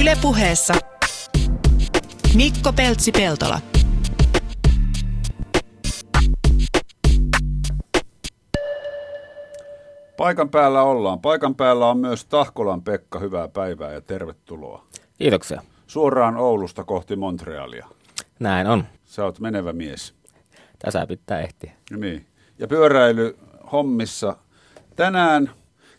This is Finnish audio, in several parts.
Ylepuheessa Mikko Peltsi-Peltola. Paikan päällä ollaan. Paikan päällä on myös Tahkolan Pekka. Hyvää päivää ja tervetuloa. Kiitoksia. Suoraan Oulusta kohti Montrealia. Näin on. Sä oot menevä mies. Tässä pitää ehtiä. Niin. Ja pyöräily hommissa. Tänään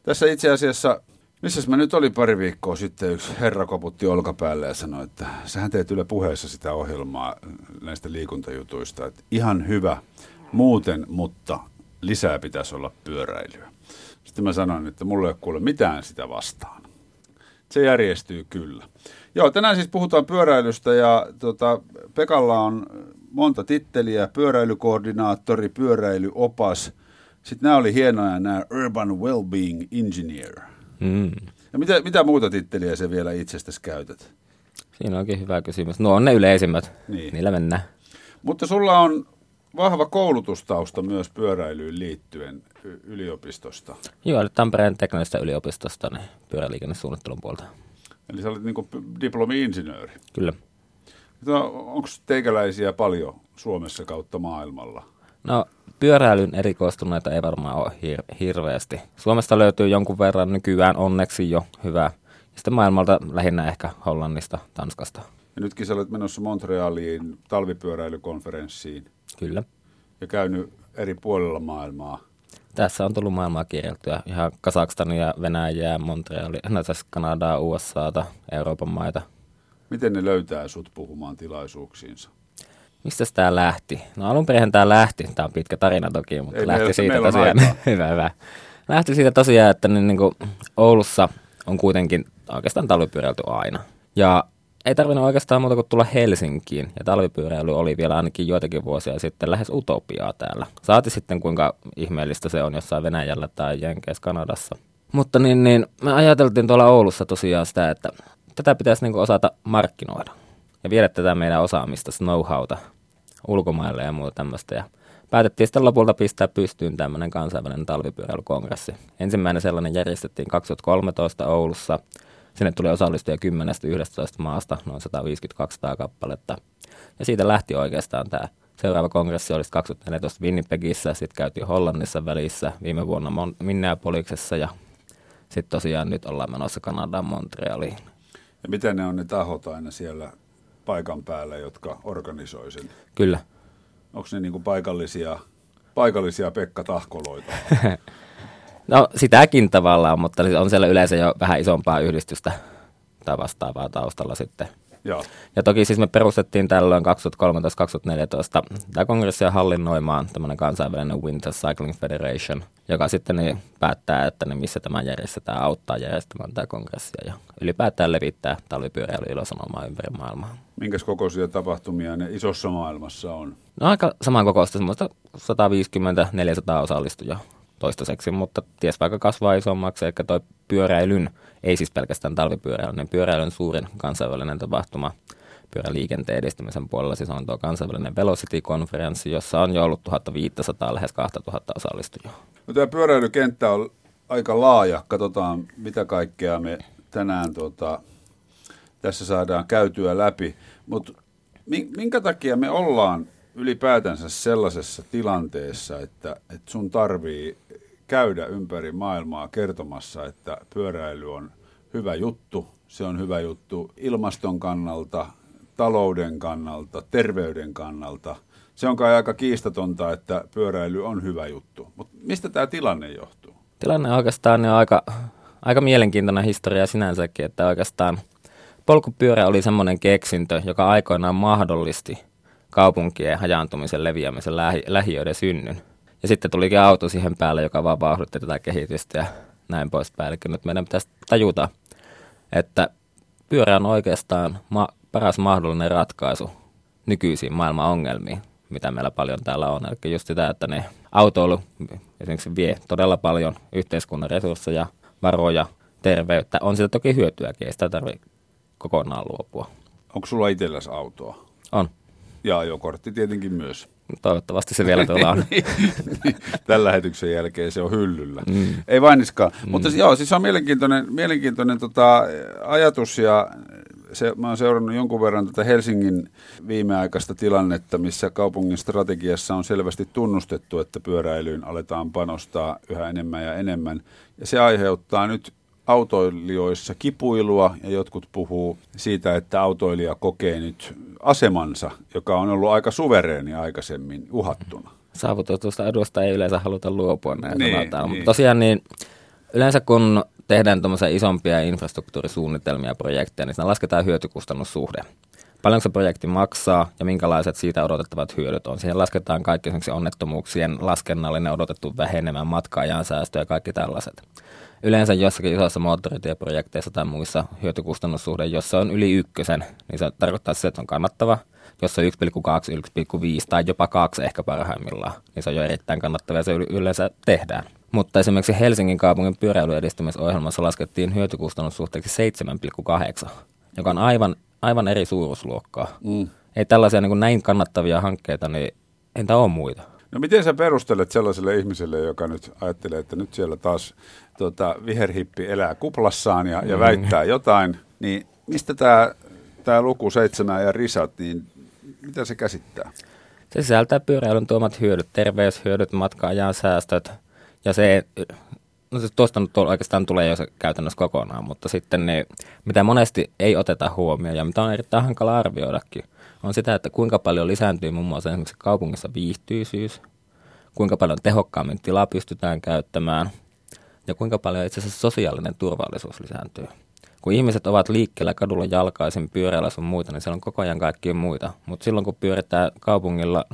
tässä itse asiassa, missä mä nyt oli pari viikkoa sitten, yksi herra koputti olkapäälle ja sanoi, että sähän teet Yle puheessa sitä ohjelmaa näistä liikuntajutuista. Että ihan hyvä muuten, mutta lisää pitäisi olla pyöräilyä. Sitten mä sanoin, että mulla ei ole kuule mitään sitä vastaan. Se järjestyy kyllä. Joo, tänään siis puhutaan pyöräilystä ja tota, Pekalla on monta titteliä, pyöräilykoordinaattori, pyöräilyopas. Sitten nämä oli hienoja, nämä Urban Wellbeing Engineer. Mm. Ja mitä, mitä muuta titteliä se vielä itsestäsi käytät? Siinä onkin hyvä kysymys. No on ne yleisimmät. Niin. Niillä mennään. Mutta sulla on vahva koulutustausta myös pyöräilyyn liittyen yliopistosta. Joo, Tampereen teknillisestä yliopistosta niin pyöräliikennesuunnittelun puolta. Eli sä olet niin diplomi-insinööri. Kyllä. No, Onko teikäläisiä paljon Suomessa kautta maailmalla? No pyöräilyn erikoistuneita ei varmaan ole hir- hirveästi. Suomesta löytyy jonkun verran nykyään onneksi jo hyvä. Ja sitten maailmalta lähinnä ehkä Hollannista, Tanskasta. Ja nytkin sä olet menossa Montrealiin talvipyöräilykonferenssiin Kyllä. ja käynyt eri puolilla maailmaa. Tässä on tullut maailmaa kierreltyä ihan Kasakstania, Venäjää, Montrealia, no tässä Kanadaa, USAta, Euroopan maita. Miten ne löytää sut puhumaan tilaisuuksiinsa? Mistä tämä lähti? No alun perin tämä lähti, tämä on pitkä tarina toki, mutta Ei lähti meillä- siitä meillä tosiaan, hyvä, hyvä. Lähti siitä tosiaan, että niin, niin kuin Oulussa on kuitenkin oikeastaan talvipyöräilty aina. Ja ei tarvinnut oikeastaan muuta kuin tulla Helsinkiin, ja talvipyöräily oli vielä ainakin joitakin vuosia sitten lähes utopiaa täällä. Saati sitten kuinka ihmeellistä se on jossain Venäjällä tai Jenkeissä Kanadassa. Mutta niin, niin me ajateltiin tuolla Oulussa tosiaan sitä, että tätä pitäisi niin kuin osata markkinoida ja viedä tätä meidän osaamista, know-howta ulkomaille ja muuta tämmöistä. Ja päätettiin sitten lopulta pistää pystyyn tämmöinen kansainvälinen talvipyöräilykongressi. Ensimmäinen sellainen järjestettiin 2013 Oulussa. Sinne tuli osallistujia 10-11 maasta, noin 150-200 kappaletta. Ja siitä lähti oikeastaan tämä seuraava kongressi olisi 2014 Winnipegissä, sitten käytiin Hollannissa välissä, viime vuonna Mon- Minneapolisessa ja sitten tosiaan nyt ollaan menossa Kanadaan Montrealiin. Ja mitä ne on ne tahot aina siellä paikan päällä, jotka organisoi sen? Kyllä. Onko ne niinku paikallisia, paikallisia Pekka Tahkoloita? No sitäkin tavallaan, mutta on siellä yleensä jo vähän isompaa yhdistystä tai vastaavaa taustalla sitten. Joo. Ja toki siis me perustettiin tällöin 2013-2014 tämä kongressia hallinnoimaan tämmöinen kansainvälinen Winter Cycling Federation, joka sitten niin päättää, että niin missä tämä järjestetään, auttaa järjestämään tämä kongressia ja ylipäätään levittää talvipyöräily ilosanomaa ympäri maailmaa. Minkäs kokoisia tapahtumia ne isossa maailmassa on? No aika samankokoista, semmoista 150-400 osallistujaa toistaiseksi, mutta ties vaikka kasvaa isommaksi, eli toi pyöräilyn, ei siis pelkästään talvipyöräilyn, niin pyöräilyn suurin kansainvälinen tapahtuma pyöräliikenteen edistämisen puolella, siis on tuo kansainvälinen Velocity-konferenssi, jossa on jo ollut 1500, lähes 2000 osallistujaa. No, tämä pyöräilykenttä on aika laaja. Katsotaan, mitä kaikkea me tänään tuota, tässä saadaan käytyä läpi. Mutta minkä takia me ollaan ylipäätänsä sellaisessa tilanteessa, että, että sun tarvii käydä ympäri maailmaa kertomassa, että pyöräily on hyvä juttu. Se on hyvä juttu ilmaston kannalta, talouden kannalta, terveyden kannalta. Se on kai aika kiistatonta, että pyöräily on hyvä juttu. Mutta mistä tämä tilanne johtuu? Tilanne oikeastaan on aika, aika mielenkiintoinen historia sinänsäkin, että oikeastaan polkupyörä oli semmoinen keksintö, joka aikoinaan mahdollisti kaupunkien hajaantumisen, leviämisen, lähi, lähiöiden synnyn. Ja sitten tulikin auto siihen päälle, joka vaan vauhditti tätä kehitystä ja näin poispäin. Eli nyt meidän pitäisi tajuta, että pyörä on oikeastaan ma- paras mahdollinen ratkaisu nykyisiin maailman ongelmiin, mitä meillä paljon täällä on. Eli just sitä, että ne autoilu esimerkiksi vie todella paljon yhteiskunnan resursseja, varoja, terveyttä. On sitä toki hyötyäkin, ei sitä tarvitse kokonaan luopua. Onko sulla itselläsi autoa? On. Ja ajokortti tietenkin myös. Toivottavasti se vielä tuolla on. Niin, Tämän lähetyksen jälkeen se on hyllyllä. Mm. Ei vainiskaan. Mm. Mutta joo, siis se on mielenkiintoinen, mielenkiintoinen tota, ajatus ja se, mä oon seurannut jonkun verran tätä Helsingin viimeaikaista tilannetta, missä kaupungin strategiassa on selvästi tunnustettu, että pyöräilyyn aletaan panostaa yhä enemmän ja enemmän. Ja se aiheuttaa nyt autoilijoissa kipuilua ja jotkut puhuu siitä, että autoilija kokee nyt asemansa, joka on ollut aika suvereeni aikaisemmin uhattuna. Saavutetusta edusta ei yleensä haluta luopua, näin Niin, sanotaan. niin. Mutta tosiaan niin, yleensä kun tehdään tuommoisia isompia infrastruktuurisuunnitelmia ja projekteja, niin siinä lasketaan hyötykustannussuhde. Paljonko se projekti maksaa ja minkälaiset siitä odotettavat hyödyt on. Siihen lasketaan kaikki esimerkiksi onnettomuuksien laskennallinen odotettu vähenemään matka-ajan säästö ja kaikki tällaiset. Yleensä jossakin isossa moottoritieprojekteissa tai muissa hyötykustannussuhde, jos se on yli ykkösen, niin se tarkoittaa sitä, että on kannattava. Jos se on 1,2, 1,5 tai jopa 2 ehkä parhaimmillaan, niin se on jo erittäin kannattava ja se yl- yleensä tehdään. Mutta esimerkiksi Helsingin kaupungin pyöräilyedistämisohjelmassa laskettiin hyötykustannussuhteeksi 7,8, joka on aivan, aivan eri suuruusluokkaa. Mm. Ei tällaisia niin kuin näin kannattavia hankkeita, niin entä on muita? No miten sä perustelet sellaiselle ihmiselle, joka nyt ajattelee, että nyt siellä taas tota, viherhippi elää kuplassaan ja, ja väittää jotain, niin mistä tämä tää luku seitsemän ja risat, niin mitä se käsittää? Se sisältää pyöräilyn tuomat hyödyt, terveyshyödyt, matka-ajan säästöt ja se, no se tuosta nyt oikeastaan tulee jo se käytännössä kokonaan, mutta sitten ne, mitä monesti ei oteta huomioon ja mitä on erittäin hankala arvioidakin, on sitä, että kuinka paljon lisääntyy muun muassa esimerkiksi kaupungissa viihtyisyys, kuinka paljon tehokkaammin tilaa pystytään käyttämään ja kuinka paljon itse asiassa sosiaalinen turvallisuus lisääntyy. Kun ihmiset ovat liikkeellä kadulla jalkaisin, pyöräillä sun muita, niin siellä on koko ajan kaikkia muita. Mutta silloin kun pyöritään kaupungilla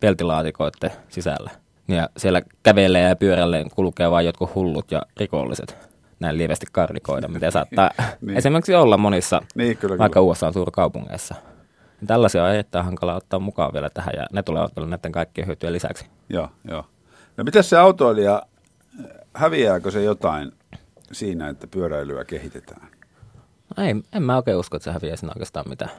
peltilaatikoiden sisällä, ja siellä kävelee ja pyörälle kulkee vain jotkut hullut ja rikolliset, näin lievästi karrikoida, mitä saattaa Niin. esimerkiksi olla monissa, Niin, kyllä, vaikka kyllä. USA suurkaupungeissa. Niin Tällaisia on erittäin hankala ottaa mukaan vielä tähän, ja ne tulevat vielä näiden kaikkien hyötyjen lisäksi. Joo, joo. No mitä se autoilija, häviääkö se jotain siinä, että pyöräilyä kehitetään? No ei, en mä oikein usko, että se häviää siinä oikeastaan mitään.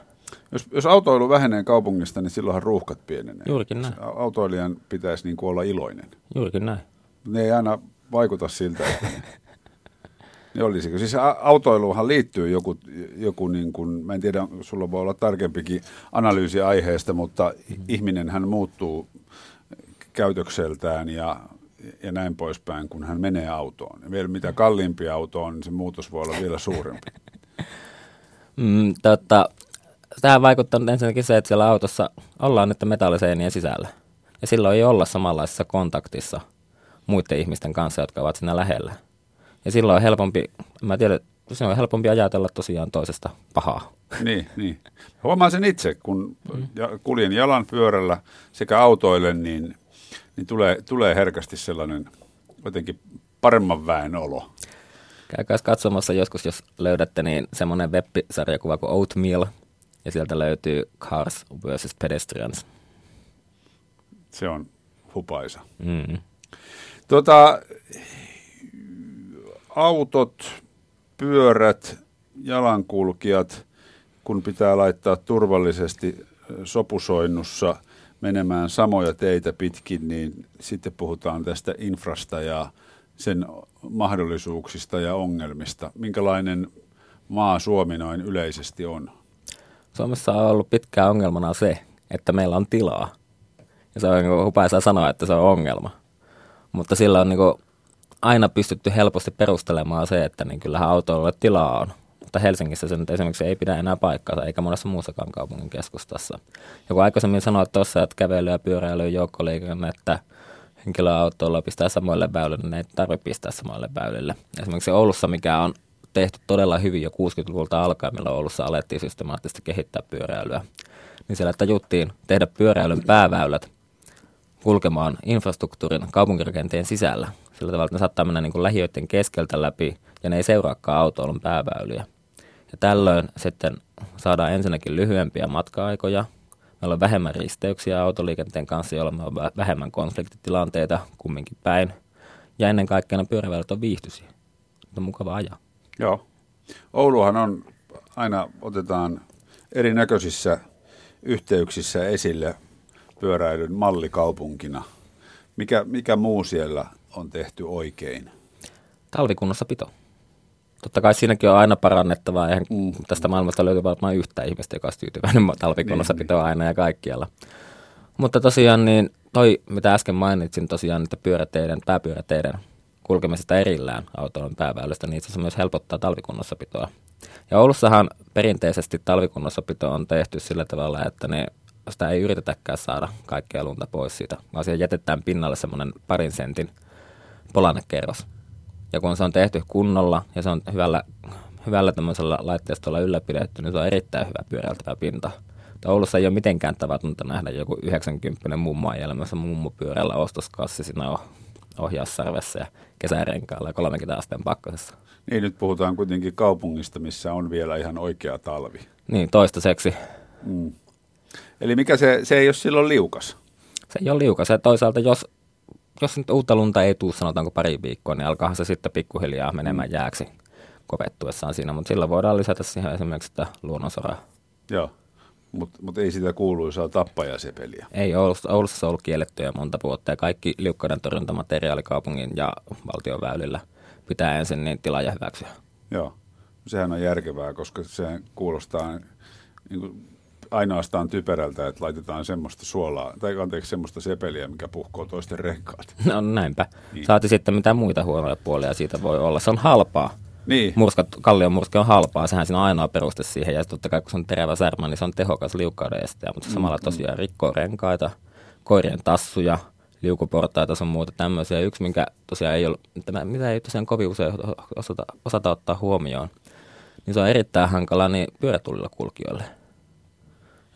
Jos, jos autoilu vähenee kaupungista, niin silloinhan ruuhkat pienenee. Juurikin näin. Autoilijan pitäisi niin kuin olla iloinen. Juurikin näin. Ne ei aina vaikuta siltä, että ne, ne olisiko. Siis a- autoiluunhan liittyy joku, joku niin kuin, mä en tiedä, sulla voi olla tarkempikin analyysi aiheesta, mutta mm. ihminenhän muuttuu käytökseltään ja, ja näin poispäin, kun hän menee autoon. Ja vielä mitä kalliimpi auto on, niin se muutos voi olla vielä suurempi. Mm, tota, tähän vaikuttaa nyt ensinnäkin se, että siellä autossa ollaan nyt metalliseinien sisällä. Ja silloin ei olla samanlaisessa kontaktissa muiden ihmisten kanssa, jotka ovat siinä lähellä. Ja silloin on helpompi, mä tiedän, se on helpompi ajatella tosiaan toisesta pahaa. Niin, niin. Huomaan sen itse, kun ja kuljen jalan pyörällä sekä autoille, niin, niin tulee, tulee herkästi sellainen jotenkin paremman väen olo. Käykää katsomassa joskus, jos löydätte, niin semmoinen web-sarjakuva kuin Oatmeal, ja sieltä löytyy Cars vs. Pedestrians. Se on hupaisa. Mm. Tota, autot, pyörät, jalankulkijat, kun pitää laittaa turvallisesti sopusoinnussa menemään samoja teitä pitkin, niin sitten puhutaan tästä infrasta ja sen mahdollisuuksista ja ongelmista. Minkälainen maa Suomi noin yleisesti on? Suomessa on ollut pitkään ongelmana se, että meillä on tilaa. Ja se on niin sanoa, että se on ongelma. Mutta sillä on niin kuin aina pystytty helposti perustelemaan se, että niin kyllähän autoilla tilaa on. Mutta Helsingissä se nyt esimerkiksi ei pidä enää paikkaansa, eikä monessa muussakaan kaupungin keskustassa. Ja kun aikaisemmin sanoit tuossa, että kävely ja pyöräily ja joukkoliikenne, että henkilöautoilla pistää samoille väylille, niin ei tarvitse pistää samoille väylille. Esimerkiksi Oulussa, mikä on tehty todella hyvin jo 60-luvulta alkaen, milloin Oulussa alettiin systemaattisesti kehittää pyöräilyä, niin siellä tajuttiin tehdä pyöräilyn pääväylät kulkemaan infrastruktuurin kaupunkirakenteen sisällä. Sillä tavalla, että ne saattaa mennä niin kuin lähiöiden keskeltä läpi ja ne ei seuraakaan autoilun pääväyliä. Ja tällöin sitten saadaan ensinnäkin lyhyempiä matka-aikoja. Meillä on vähemmän risteyksiä autoliikenteen kanssa, jolloin me on vä- vähemmän konfliktitilanteita kumminkin päin. Ja ennen kaikkea ne pyöräväylät on viihtyisiä. On mukava ajaa. Joo. Ouluhan on, aina otetaan erinäköisissä yhteyksissä esille pyöräilyn mallikaupunkina. Mikä, mikä muu siellä on tehty oikein? Talvikunnossa pito. Totta kai siinäkin on aina parannettavaa. Eihän mm. tästä maailmasta löytyy varmaan yhtä ihmistä, joka olisi tyytyväinen talvikunnossa niin, niin. aina ja kaikkialla. Mutta tosiaan niin toi, mitä äsken mainitsin tosiaan, että pyöräteiden, pääpyöräteiden kulkemisesta erillään autoilun pääväylästä, niin asiassa myös helpottaa talvikunnossapitoa. Ja Oulussahan perinteisesti talvikunnossapito on tehty sillä tavalla, että ne, sitä ei yritetäkään saada kaikkea lunta pois siitä, vaan siihen jätetään pinnalle semmoinen parin sentin polannekerros. Ja kun se on tehty kunnolla ja se on hyvällä, hyvällä tämmöisellä laitteistolla ylläpidetty, niin se on erittäin hyvä pyöräiltävä pinta. Oulussa ei ole mitenkään tavatonta nähdä joku 90 mummo elämässä mummopyörällä ostoskassi siinä ohjaussarvessa ja kesärenkaalla ja 30 asteen pakkasessa. Niin, nyt puhutaan kuitenkin kaupungista, missä on vielä ihan oikea talvi. Niin, toistaiseksi. Mm. Eli mikä se, se ei ole silloin liukas? Se ei ole liukas. Ja toisaalta jos, jos nyt uutta lunta ei tule, sanotaanko pari viikkoa, niin alkaa se sitten pikkuhiljaa menemään jääksi kovettuessaan siinä. Mutta sillä voidaan lisätä siihen esimerkiksi sitä luonnonsoraa. Joo. Mutta mut ei sitä kuuluisaa tappajasepeliä. Ei, Oulussa, Oulussa on ollut kielletty jo monta vuotta ja kaikki liukkaiden torjuntamateriaali kaupungin ja valtion väylillä pitää ensin niin tilaaja hyväksyä. Joo, sehän on järkevää, koska se kuulostaa niin kuin ainoastaan typerältä, että laitetaan semmoista suolaa, tai anteeksi semmoista sepeliä, mikä puhkoo toisten renkaat. No näinpä. Niin. Saati sitten mitä muita huonoja puolia siitä voi olla. Se on halpaa. Niin. Murskat, kallion murske on halpaa, sehän siinä on ainoa peruste siihen. Ja totta kai kun se on terävä särmä, niin se on tehokas liukkauden estäjä, mutta mm, samalla tosiaan rikkoo renkaita, koirien tassuja, liukuportaita sun muuta tämmöisiä. Yksi, minkä tosiaan ei ole, tämä, mitä ei tosiaan kovin usein osata, osata ottaa huomioon, niin se on erittäin hankala niin pyörätullilla kulkijoille.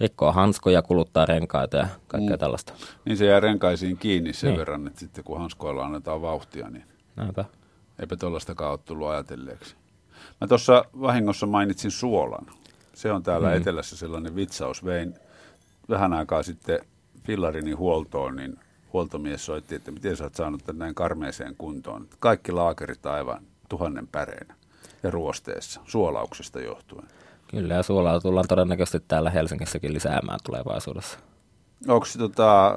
Rikkoo hanskoja, kuluttaa renkaita ja kaikkea mm. tällaista. Niin se jää renkaisiin kiinni sen niin. verran, että sitten kun hanskoilla annetaan vauhtia, niin... Näinpä. Eipä tuollaistakaan ole tullut ajatelleeksi. Mä tuossa vahingossa mainitsin suolan. Se on täällä mm. etelässä sellainen vitsaus. Vein vähän aikaa sitten fillarini huoltoon, niin huoltomies soitti, että miten sä oot saanut tämän näin karmeeseen kuntoon. Kaikki laakerit aivan tuhannen päreinä ja ruosteessa, suolauksesta johtuen. Kyllä, ja suolaa tullaan todennäköisesti täällä Helsingissäkin lisäämään tulevaisuudessa. Onko tota,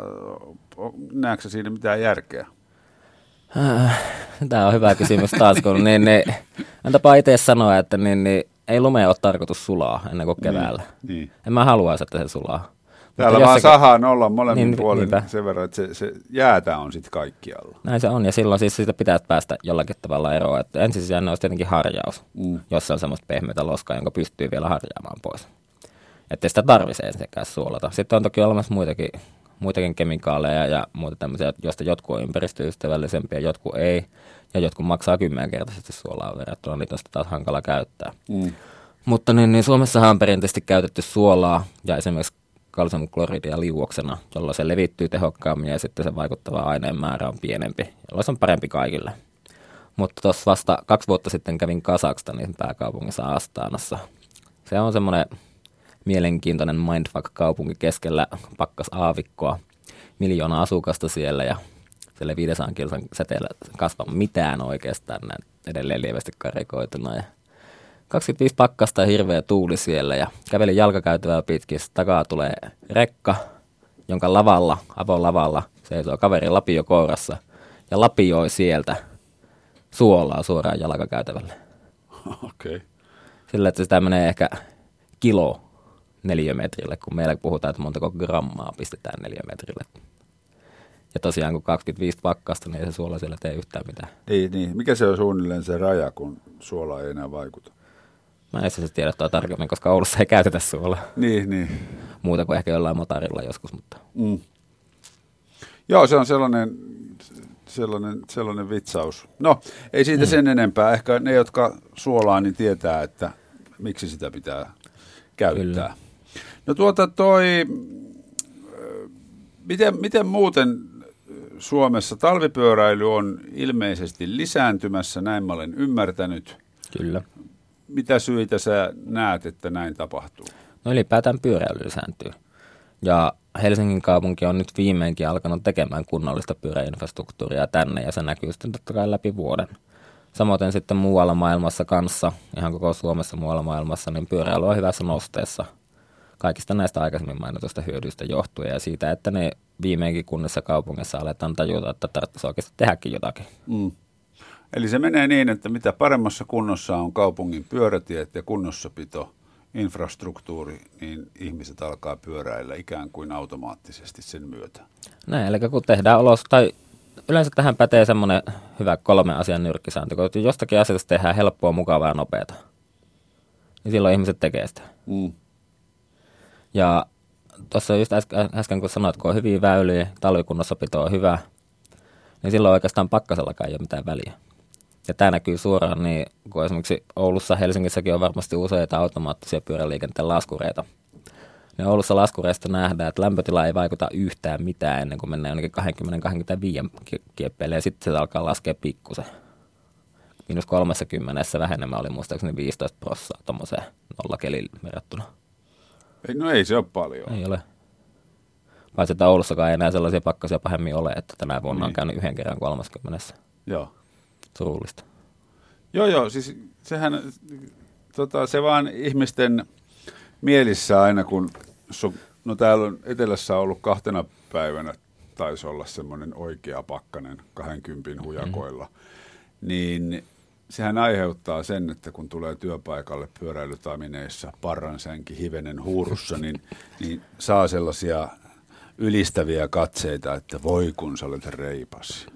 näetkö siinä mitään järkeä? Tämä on hyvä kysymys taas, kun niin, niin, antapa itse sanoa, että niin, niin, ei lumea ole tarkoitus sulaa ennen kuin niin, keväällä. Niin, niin. En mä haluaisi, että se sulaa. Täällä vaan sahaan olla molemmin niin, puolin niinpä. sen verran, että se, se jäätä on sitten kaikkialla. Näin se on, ja silloin siis siitä pitää päästä jollakin tavalla eroon. Että ensisijainen olisi tietenkin harjaus, mm. jos on semmoista pehmeitä loskaa, jonka pystyy vielä harjaamaan pois. Että sitä tarvitsee ensinnäkään suolata. Sitten on toki olemassa muitakin muitakin kemikaaleja ja muuta tämmöisiä, joista jotkut on ympäristöystävällisempiä, jotkut ei, ja jotkut maksaa kymmenkertaisesti suolaa verrattuna, niitä on taas hankala käyttää. Mm. Mutta niin, niin Suomessahan on perinteisesti käytetty suolaa ja esimerkiksi kalsiumkloridia liuoksena, jolla se levittyy tehokkaammin ja sitten se vaikuttava aineen määrä on pienempi, jolloin se on parempi kaikille. Mutta tuossa vasta kaksi vuotta sitten kävin Kasakstanin pääkaupungissa Astaanassa. Se on semmoinen mielenkiintoinen mindfuck-kaupunki keskellä pakkas aavikkoa, miljoona asukasta siellä ja siellä 500 kilsan säteellä kasva mitään oikeastaan näin edelleen lievästi karikoituna. Ja 25 pakkasta ja hirveä tuuli siellä ja kävelin jalkakäytävää pitkin. Takaa tulee rekka, jonka lavalla, avolavalla seisoo kaveri lapio kourassa ja lapioi sieltä suolaa suoraan jalkakäytävälle. Okei. Okay. Sillä, että sitä menee ehkä kilo neliömetrille, kun meillä puhutaan, että montako grammaa pistetään neliömetrille. Ja tosiaan kun 25 pakkasta, niin ei se suola siellä tee yhtään mitään. Ei niin. Mikä se on suunnilleen se raja, kun suola ei enää vaikuta? Mä en se tiedä tarkemmin, koska Oulussa ei käytetä suolaa. Niin, niin. Muuta kuin ehkä jollain motarilla joskus, mutta... Mm. Joo, se on sellainen, sellainen, sellainen vitsaus. No, ei siitä mm. sen enempää. Ehkä ne, jotka suolaa, niin tietää, että miksi sitä pitää käyttää. Kyllä. No tuota toi, miten, miten muuten Suomessa talvipyöräily on ilmeisesti lisääntymässä, näin mä olen ymmärtänyt. Kyllä. Mitä syitä sä näet, että näin tapahtuu? No ylipäätään pyöräily lisääntyy. Ja Helsingin kaupunki on nyt viimeinkin alkanut tekemään kunnollista pyöräinfrastruktuuria tänne ja se näkyy sitten totta kai läpi vuoden. Samoin sitten muualla maailmassa kanssa, ihan koko Suomessa muualla maailmassa, niin pyöräily on hyvässä nosteessa – kaikista näistä aikaisemmin mainituista hyödyistä johtuen ja siitä, että ne viimeinkin kunnissa kaupungissa aletaan tajuta, että tarvitsisi oikeasti tehdäkin jotakin. Mm. Eli se menee niin, että mitä paremmassa kunnossa on kaupungin pyörätiet ja kunnossapito, infrastruktuuri, niin ihmiset alkaa pyöräillä ikään kuin automaattisesti sen myötä. Näin, eli kun tehdään olos, tai yleensä tähän pätee semmoinen hyvä kolme asian nyrkkisääntö, kun jostakin asiasta tehdään helppoa, mukavaa ja nopeata, niin silloin ihmiset tekee sitä. Mm. Ja tuossa just äsken, äsken kun sanoit, kun on hyviä väyliä, talvikunnossapito on hyvä, niin silloin oikeastaan pakkasellakaan ei ole mitään väliä. Ja tämä näkyy suoraan, niin kun esimerkiksi Oulussa, Helsingissäkin on varmasti useita automaattisia pyöräliikenteen laskureita. Niin Oulussa laskureista nähdään, että lämpötila ei vaikuta yhtään mitään ennen kuin mennään jonnekin 20-25 kieppeille ja sitten se alkaa laskea pikkusen. Miinus 30 vähenemä oli muistaakseni 15 prossaa tuommoiseen nollakeliin verrattuna. Ei, no ei se ole paljon. Ei ole. Paitsi että Oulussakaan ei enää sellaisia pakkasia pahemmin ole, että tänä vuonna niin. on käynyt yhden kerran 30. Joo. Surullista. Joo, joo, siis sehän, tota, se vaan ihmisten mielissä aina, kun su, no täällä on etelässä ollut kahtena päivänä, taisi olla semmoinen oikea pakkanen 20 hujakoilla, mm-hmm. niin sehän aiheuttaa sen, että kun tulee työpaikalle pyöräilytamineissa parransänki hivenen huurussa, niin, niin saa sellaisia ylistäviä katseita, että voi kun sä olet reipas.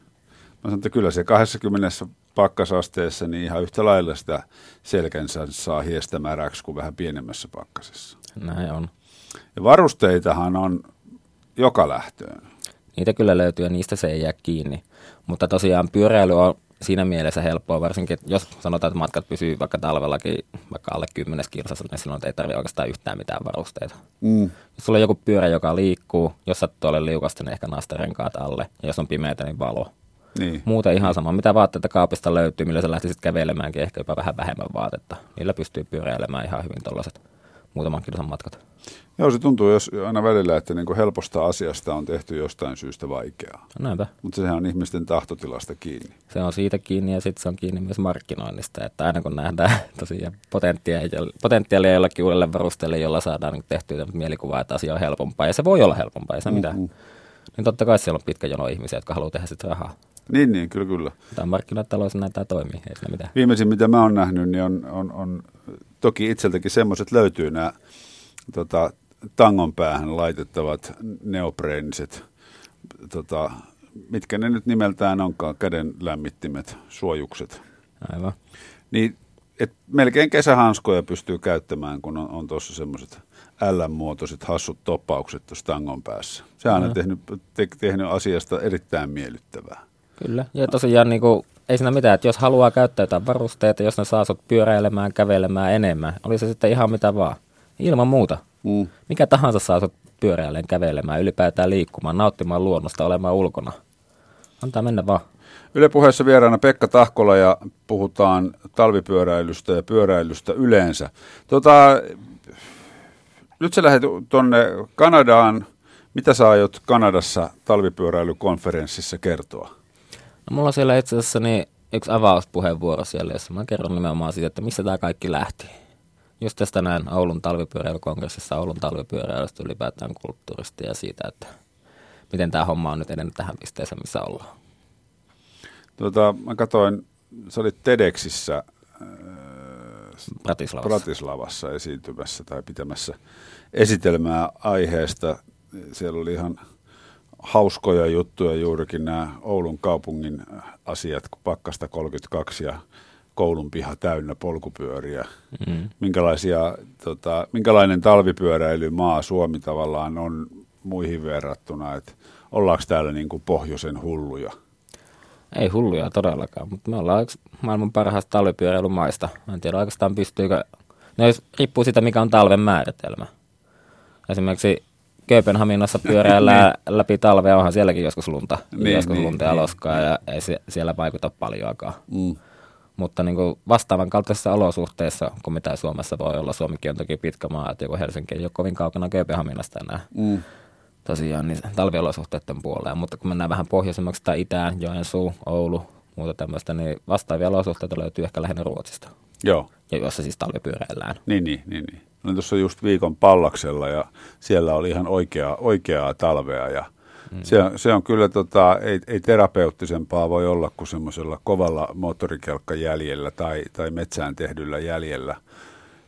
Mä sanon, että kyllä se 20 pakkasasteessa niin ihan yhtä lailla sitä selkänsä saa hiestämäräksi kuin vähän pienemmässä pakkasessa. Näin on. Ja varusteitahan on joka lähtöön. Niitä kyllä löytyy ja niistä se ei jää kiinni. Mutta tosiaan pyöräily on siinä mielessä helppoa, varsinkin jos sanotaan, että matkat pysyy vaikka talvellakin vaikka alle 10 kilsassa, niin silloin ei tarvitse oikeastaan yhtään mitään varusteita. Mm. Jos sulla on joku pyörä, joka liikkuu, jos sattuu ole liukasta, niin ehkä nastarenkaat alle. Ja jos on pimeätä, niin valo. Niin. Muuten ihan sama. Mitä vaatteita kaapista löytyy, millä sä lähtisit kävelemäänkin, ehkä jopa vähän vähemmän vaatetta. Niillä pystyy pyöräilemään ihan hyvin tuollaiset muutaman kilsan matkat. Joo, se tuntuu jos aina välillä, että niin helposta asiasta on tehty jostain syystä vaikeaa. No näinpä. Mutta sehän on ihmisten tahtotilasta kiinni. Se on siitä kiinni ja sitten se on kiinni myös markkinoinnista. Että aina kun nähdään tosiaan potentiaalia, potentiaalia jollakin uudelle varusteelle, jolla saadaan niin tehtyä mielikuvaa, että asia on helpompaa. Ja se voi olla helpompaa, ei se mm-hmm. mitään. Niin totta kai siellä on pitkä jono ihmisiä, jotka haluaa tehdä sitä rahaa. Niin, niin, kyllä, kyllä. Tämä markkinatalous näitä toimii, ei siinä mitään. Viimeisin, mitä mä oon nähnyt, niin on, on, on toki itseltäkin semmoiset löytyy nämä tota, tangon päähän laitettavat neopreeniset, tota, mitkä ne nyt nimeltään onkaan, käden lämmittimet, suojukset. Aivan. Niin, et melkein kesähanskoja pystyy käyttämään, kun on, on tuossa semmoiset L-muotoiset hassut toppaukset tuossa tangon päässä. Se on aina tehnyt, te, tehnyt asiasta erittäin miellyttävää. Kyllä, ja tosiaan niin kuin, ei siinä mitään, että jos haluaa käyttää jotain varusteita, jos ne saa sut pyöräilemään, kävelemään enemmän, oli se sitten ihan mitä vaan, ilman muuta. Mm. Mikä tahansa saa sut pyöräilemään, kävelemään, ylipäätään liikkumaan, nauttimaan luonnosta, olemaan ulkona. Antaa mennä vaan. Yle puheessa vieraana Pekka Tahkola ja puhutaan talvipyöräilystä ja pyöräilystä yleensä. Tota, nyt sä lähdet tuonne Kanadaan. Mitä sä aiot Kanadassa talvipyöräilykonferenssissa kertoa? No, mulla on siellä itse asiassa niin yksi avauspuheenvuoro siellä, jossa mä kerron nimenomaan siitä, että missä tämä kaikki lähti. Just tästä näin Oulun talvipyöräilykongressissa Oulun talvipyöräilystä ylipäätään kulttuurista ja siitä, että miten tämä homma on nyt edennyt tähän pisteeseen, missä ollaan. Tota, mä katsoin, sä olit TEDxissä äh, Bratislavassa. Bratislavassa esiintymässä tai pitämässä esitelmää aiheesta. Siellä oli ihan hauskoja juttuja juurikin nämä Oulun kaupungin asiat, kun pakkasta 32 ja koulun piha täynnä polkupyöriä. Mm. Minkälaisia, tota, minkälainen talvipyöräilymaa Suomi tavallaan on muihin verrattuna, että ollaanko täällä niin kuin pohjoisen hulluja? Ei hulluja todellakaan, mutta me ollaan yksi maailman parhaista talvipyöräilymaista. Mä en tiedä oikeastaan pystyykö, no jos riippuu siitä mikä on talven määritelmä. Esimerkiksi Kööpenhaminassa pyöräillään niin. läpi talvea, onhan sielläkin joskus lunta, niin, joskus niin, lunta ja niin, loskaa niin. ja ei se, siellä vaikuta paljoakaan. Mm. Mutta niin kuin vastaavan kaltaisissa olosuhteissa kuin mitä Suomessa voi olla, Suomikin on toki pitkä maa, että joku Helsinki ei ole kovin kaukana Kööpenhaminasta enää. Mm. Tosiaan niin talviolosuhteiden puoleen, mutta kun mennään vähän pohjoisemmaksi tai itään, Joensuu, Oulu, muuta tämmöistä, niin vastaavia olosuhteita löytyy ehkä lähinnä Ruotsista. Joo. Ja jossa siis talvipyöräillään. Niin, niin, niin. niin. Olin tuossa just viikon pallaksella ja siellä oli ihan oikeaa, oikeaa talvea ja Mm. Se, on, se on kyllä, tota, ei, ei terapeuttisempaa voi olla kuin semmoisella kovalla moottorikelkkajäljellä tai, tai metsään tehdyllä jäljellä.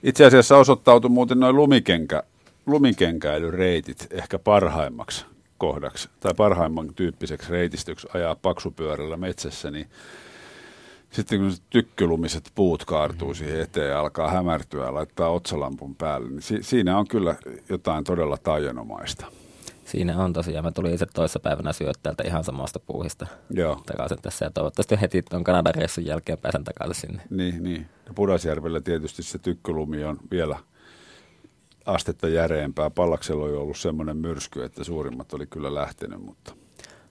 Itse asiassa osoittautui muuten noin lumikenkä, lumikenkäilyreitit ehkä parhaimmaksi kohdaksi tai parhaimman tyyppiseksi reitistöksi ajaa paksupyörällä metsässä, niin sitten kun tykkylumiset puut kaartuu siihen eteen ja alkaa hämärtyä ja laittaa otsalampun päälle, niin si- siinä on kyllä jotain todella taianomaista. Siinä on tosiaan. Mä tulin itse toissa päivänä syöttäältä ihan samasta puuhista Joo. takaisin tässä. Ja toivottavasti heti tuon Kanadan reissun jälkeen pääsen takaisin sinne. Niin, niin. Ja Pudasjärvellä tietysti se tykkylumi on vielä astetta järeempää. Pallaksella on ollut semmoinen myrsky, että suurimmat oli kyllä lähtenyt, mutta...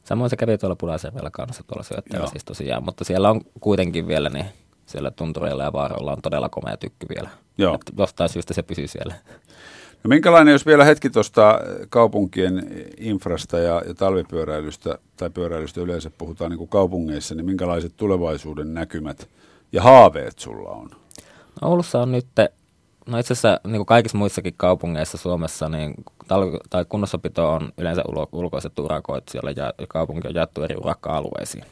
Samoin se kävi tuolla Pudasjärvellä kanssa tuolla syöttäjällä siis tosiaan, mutta siellä on kuitenkin vielä niin siellä tuntureilla ja vaaroilla on todella komea tykky vielä. Joo. Että jostain syystä se pysyy siellä. No minkälainen, jos vielä hetki tuosta kaupunkien infrasta ja, ja talvipyöräilystä tai pyöräilystä yleensä puhutaan niin kuin kaupungeissa, niin minkälaiset tulevaisuuden näkymät ja haaveet sulla on? No Oulussa on nyt, no itse asiassa niin kuin kaikissa muissakin kaupungeissa Suomessa, niin talvi, tai kunnossapito on yleensä ulo, ulkoiset urakoit siellä ja kaupunki on jaettu eri urakka-alueisiin.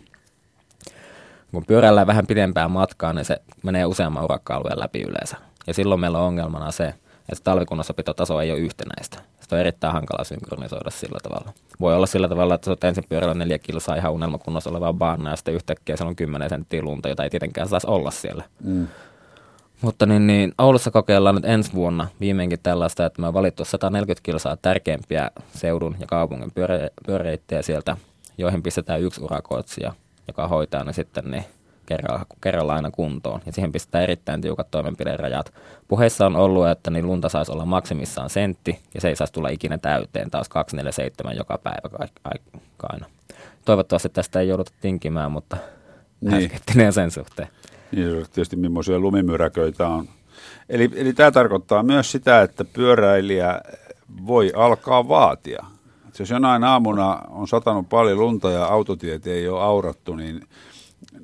Kun pyöräillään vähän pidempään matkaa, niin se menee useamman urakka-alueen läpi yleensä. Ja silloin meillä on ongelmana se, että talvikunnossapitotaso ei ole yhtenäistä. Sitä on erittäin hankala synkronisoida sillä tavalla. Voi olla sillä tavalla, että oot ensin pyörällä neljä kilsaa ihan unelmakunnossa olevaa baana ja sitten yhtäkkiä siellä on 10 senttiä lunta, jota ei tietenkään saisi olla siellä. Mm. Mutta niin, niin, Oulussa kokeillaan nyt ensi vuonna viimeinkin tällaista, että me on valittu 140 kilsaa tärkeimpiä seudun ja kaupungin pyörä, pyöräreittejä sieltä, joihin pistetään yksi urakoitsija, joka hoitaa ne sitten niin kerralla, kerralla aina kuntoon. Ja siihen pistetään erittäin tiukat toimenpiderajat. Puheissa on ollut, että niin lunta saisi olla maksimissaan sentti, ja se ei saisi tulla ikinä täyteen, taas 247 joka päivä aina. Toivottavasti tästä ei jouduta tinkimään, mutta niin. sen suhteen. Niin, tietysti millaisia lumimyräköitä on. Eli, eli tämä tarkoittaa myös sitä, että pyöräilijä voi alkaa vaatia. Et jos jonain aamuna on satanut paljon lunta ja autotiet ei ole aurattu, niin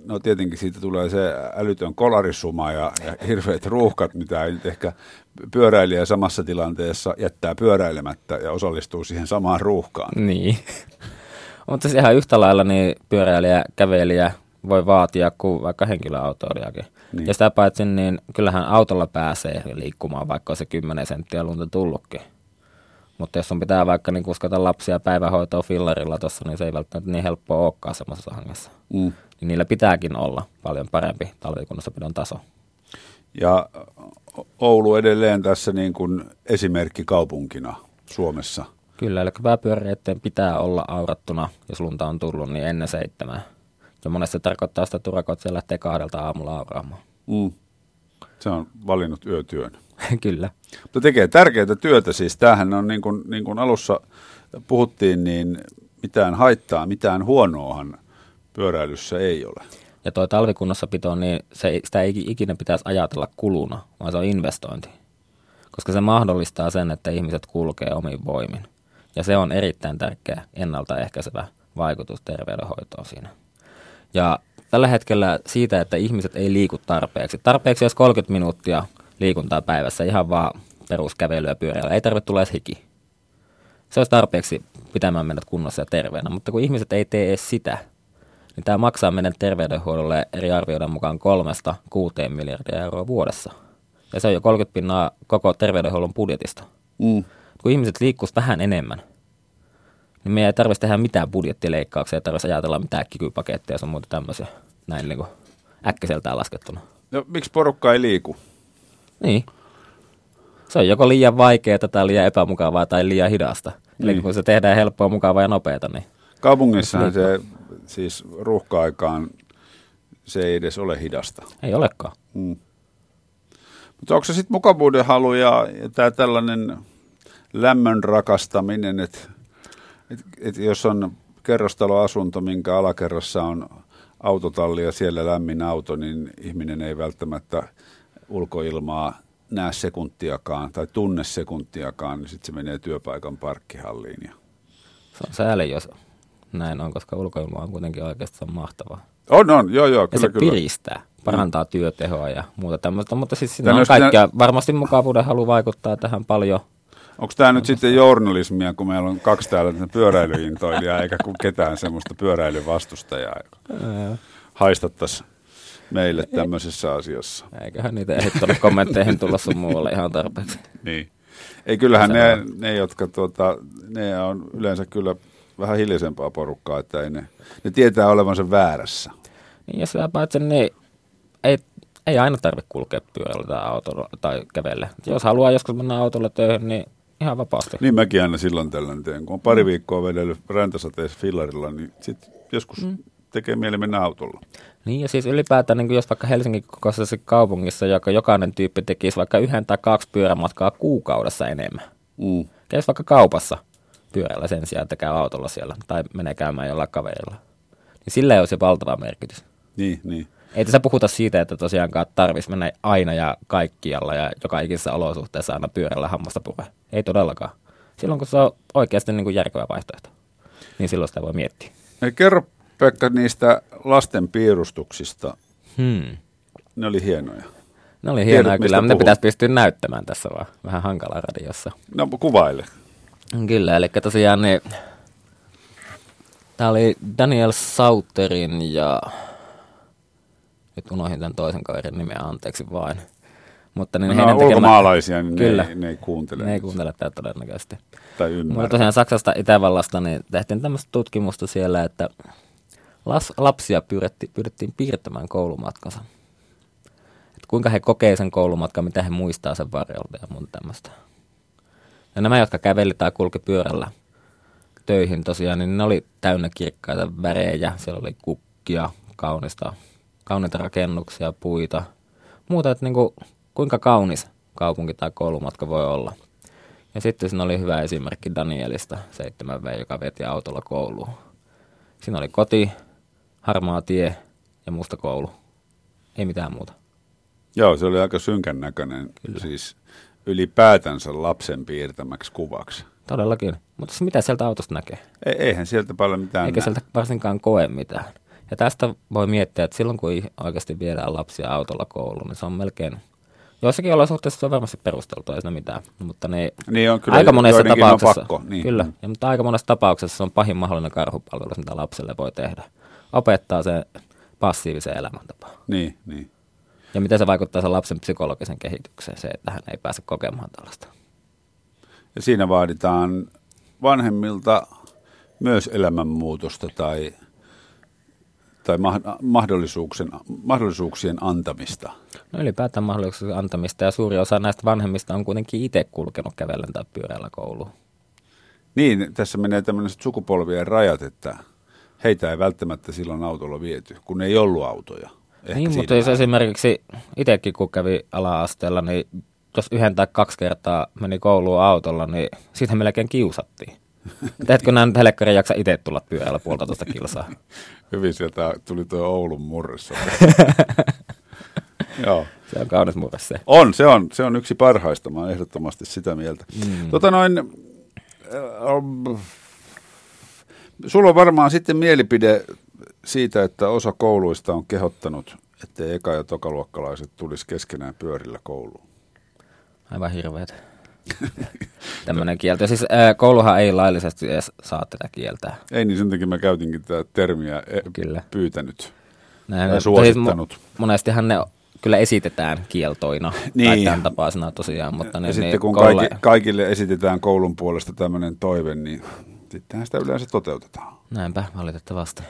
no tietenkin siitä tulee se älytön kolarisuma ja, ja hirveät ruuhkat, mitä ei nyt ehkä pyöräilijä samassa tilanteessa jättää pyöräilemättä ja osallistuu siihen samaan ruuhkaan. Niin. Mutta ihan yhtä lailla niin pyöräilijä, kävelijä voi vaatia kuin vaikka henkilöautoilijakin. Niin. Ja sitä paitsi, niin kyllähän autolla pääsee liikkumaan, vaikka se 10 senttiä lunta tullutkin. Mutta jos on pitää vaikka niin kuskata lapsia päivähoitoa fillarilla tuossa, niin se ei välttämättä niin helppoa olekaan semmoisessa hangessa. Mm niin niillä pitääkin olla paljon parempi talvikunnossapidon taso. Ja Oulu edelleen tässä niin kuin esimerkki kaupunkina Suomessa. Kyllä, eli pääpyöreiden pitää olla aurattuna, jos lunta on tullut, niin ennen seitsemää. Ja monesti se tarkoittaa sitä, että turakot siellä lähtee kahdelta aamulla auraamaan. Mm. Se on valinnut yötyön. Kyllä. Mutta tekee tärkeää työtä siis. Tämähän on niin kuin, niin kuin alussa puhuttiin, niin mitään haittaa, mitään huonoahan pyöräilyssä ei ole. Ja tuo talvikunnossapito, niin se, sitä ei ikinä pitäisi ajatella kuluna, vaan se on investointi. Koska se mahdollistaa sen, että ihmiset kulkee omin voimin. Ja se on erittäin tärkeä ennaltaehkäisevä vaikutus terveydenhoitoon siinä. Ja tällä hetkellä siitä, että ihmiset ei liiku tarpeeksi. Tarpeeksi jos 30 minuuttia liikuntaa päivässä, ihan vaan peruskävelyä pyöräillä. Ei tarvitse tulla edes hiki. Se olisi tarpeeksi pitämään meidät kunnossa ja terveenä, mutta kun ihmiset ei tee edes sitä, niin tämä maksaa meidän terveydenhuollolle eri arvioiden mukaan kolmesta kuuteen miljardia euroa vuodessa. Ja se on jo 30 pinnaa koko terveydenhuollon budjetista. Mm. Kun ihmiset liikkuisivat vähän enemmän, niin meidän ei tarvitsisi tehdä mitään budjettileikkauksia, ei tarvitsisi ajatella mitään kikypaketteja ja muuta tämmöisiä, näin niin kuin äkkiseltään laskettuna. No miksi porukka ei liiku? Niin. Se on joko liian vaikeaa tai liian epämukavaa tai liian hidasta. Niin. Eli kun se tehdään helppoa, mukavaa ja nopeata, niin... Kaupungissahan se siis ruuhka-aikaan se ei edes ole hidasta. Ei olekaan. Mm. Mutta onko se sitten mukavuuden halu ja, ja tämä tällainen lämmön rakastaminen, että et, et jos on kerrostaloasunto, minkä alakerrassa on autotalli ja siellä lämmin auto, niin ihminen ei välttämättä ulkoilmaa näe sekuntiakaan tai tunne sekuntiakaan, niin sitten se menee työpaikan parkkihalliin. Ja... Se on sääli, jos näin on, koska ulkoilma on kuitenkin oikeastaan mahtavaa. On, on, joo, joo, kyllä, ja se kyllä. piristää, parantaa mm. työtehoa ja muuta tämmöistä, mutta siis siinä on kaikkea, varmasti mukavuuden halu vaikuttaa tähän paljon. Onko tämä nyt sitten journalismia, kun meillä on kaksi täällä pyöräilyintoilijaa, eikä ketään semmoista pyöräilyvastustajaa, joka haistattaisi meille tämmöisessä asiassa. Eiköhän niitä ehdi kommentteihin tulla sun muualle ihan tarpeeksi. Niin. Ei kyllähän ne, ne, jotka tuota, ne on yleensä kyllä vähän hiljaisempaa porukkaa, että ei ne, ne tietää olevansa väärässä. Niin, ja sitä paitsi niin ei, ei aina tarvitse kulkea pyörällä tai autolla tai kävellä. Jos haluaa joskus mennä autolla töihin, niin ihan vapaasti. Niin mäkin aina silloin tällöin teen. Kun on pari viikkoa vedellyt räntäsateessa fillarilla, niin sit joskus mm. tekee mieli mennä autolla. Niin ja siis ylipäätään, niin jos vaikka Helsingin kokoisessa kaupungissa, joka jokainen tyyppi tekisi vaikka yhden tai kaksi pyörämatkaa kuukaudessa enemmän. Mm. Käisi vaikka kaupassa pyörällä sen sijaan, että käy autolla siellä tai menee käymään jollain kaverilla. Niin sillä ei ole se valtava merkitys. Niin, niin. Ei tässä puhuta siitä, että tosiaankaan tarvitsisi mennä aina ja kaikkialla ja joka ikisessä olosuhteessa aina pyörällä hammasta puree. Ei todellakaan. Silloin kun se on oikeasti niin kuin järkevä vaihtoehto, niin silloin sitä voi miettiä. Kerro Pekka niistä lasten piirustuksista. Hmm. Ne oli hienoja. Ne oli hienoja Tiedät, kyllä, mutta ne pitäisi pystyä näyttämään tässä vaan. Vähän hankala radiossa. No kuvaile. Kyllä, eli tosiaan niin, tämä oli Daniel Sauterin ja nyt unohdin tämän toisen kaverin nimeä, anteeksi vain. Mutta niin no, heidän tekemä... ulkomaalaisia, niin kyllä, ne, ne ei kuuntele. Ne ei kuuntele tätä todennäköisesti. Tai ymmärrä. Mutta tosiaan Saksasta Itävallasta niin tehtiin tämmöistä tutkimusta siellä, että las, lapsia pyydettiin, pyydettiin piirtämään koulumatkansa. Et kuinka he kokee sen koulumatkan, mitä he muistaa sen varjolta ja muuta tämmöistä. Ja nämä, jotka käveli tai kulki pyörällä töihin tosiaan, niin ne oli täynnä kirkkaita värejä. Siellä oli kukkia, kaunista, kauniita rakennuksia, puita, muuta, että niin kuin, kuinka kaunis kaupunki tai koulumatka voi olla. Ja sitten siinä oli hyvä esimerkki Danielista, 7V, joka veti autolla kouluun. Siinä oli koti, harmaa tie ja musta koulu. Ei mitään muuta. Joo, se oli aika synkän näköinen, Kyllä. siis ylipäätänsä lapsen piirtämäksi kuvaksi. Todellakin. Mutta siis mitä sieltä autosta näkee? Ei, eihän sieltä paljon mitään Eikä näe. sieltä varsinkaan koe mitään. Ja tästä voi miettiä, että silloin kun oikeasti viedään lapsia autolla kouluun, niin se on melkein Joissakin olosuhteissa se on varmasti perusteltua, ei siinä mitään. Mutta ne, niin on, kyllä aika monessa tapauksessa, pakko, niin. kyllä, ja, mutta aika monessa tapauksessa se on pahin mahdollinen karhupalvelu, mitä lapselle voi tehdä. Opettaa se passiivisen elämäntapaan. Niin, niin. Ja miten se vaikuttaa sen lapsen psykologisen kehitykseen, se, että hän ei pääse kokemaan tällaista. Ja siinä vaaditaan vanhemmilta myös elämänmuutosta tai, tai mahdollisuuksien, mahdollisuuksien antamista. No ylipäätään mahdollisuuksien antamista ja suuri osa näistä vanhemmista on kuitenkin itse kulkenut kävellen tai pyörällä kouluun. Niin, tässä menee tämmöiset sukupolvien rajat, että heitä ei välttämättä silloin autolla viety, kun ei ollut autoja. Ehkä niin, mutta jos esimerkiksi itsekin kun kävi ala-asteella, niin jos yhden tai kaksi kertaa meni kouluun autolla, niin siitä melkein kiusattiin. Teetkö näin nyt helkkari jaksa itse tulla pyörällä puolitoista kilsaa? Hyvin sieltä tuli tuo Oulun murressa. Joo. Se on kaunis murre se. On, se on, se on yksi parhaista, mä ehdottomasti sitä mieltä. Mm. Tota noin, äh, sulla on varmaan sitten mielipide siitä, että osa kouluista on kehottanut, ettei eka- ja tokaluokkalaiset tulisi keskenään pyörillä kouluun. Aivan hirveet. Tämmöinen kielto. Siis kouluhan ei laillisesti edes saa tätä kieltää. Ei, niin sen takia mä käytinkin tätä termiä e- Kyllä. pyytänyt Näin, tai suosittanut. Siis monestihan ne kyllä esitetään kieltoina niin. tai tämän tapaisena tosiaan. Mutta ne, ja sitten kun koululle... kaikki, kaikille esitetään koulun puolesta tämmöinen toive, niin sittenhän sitä yleensä toteutetaan. Näinpä, valitettavasti.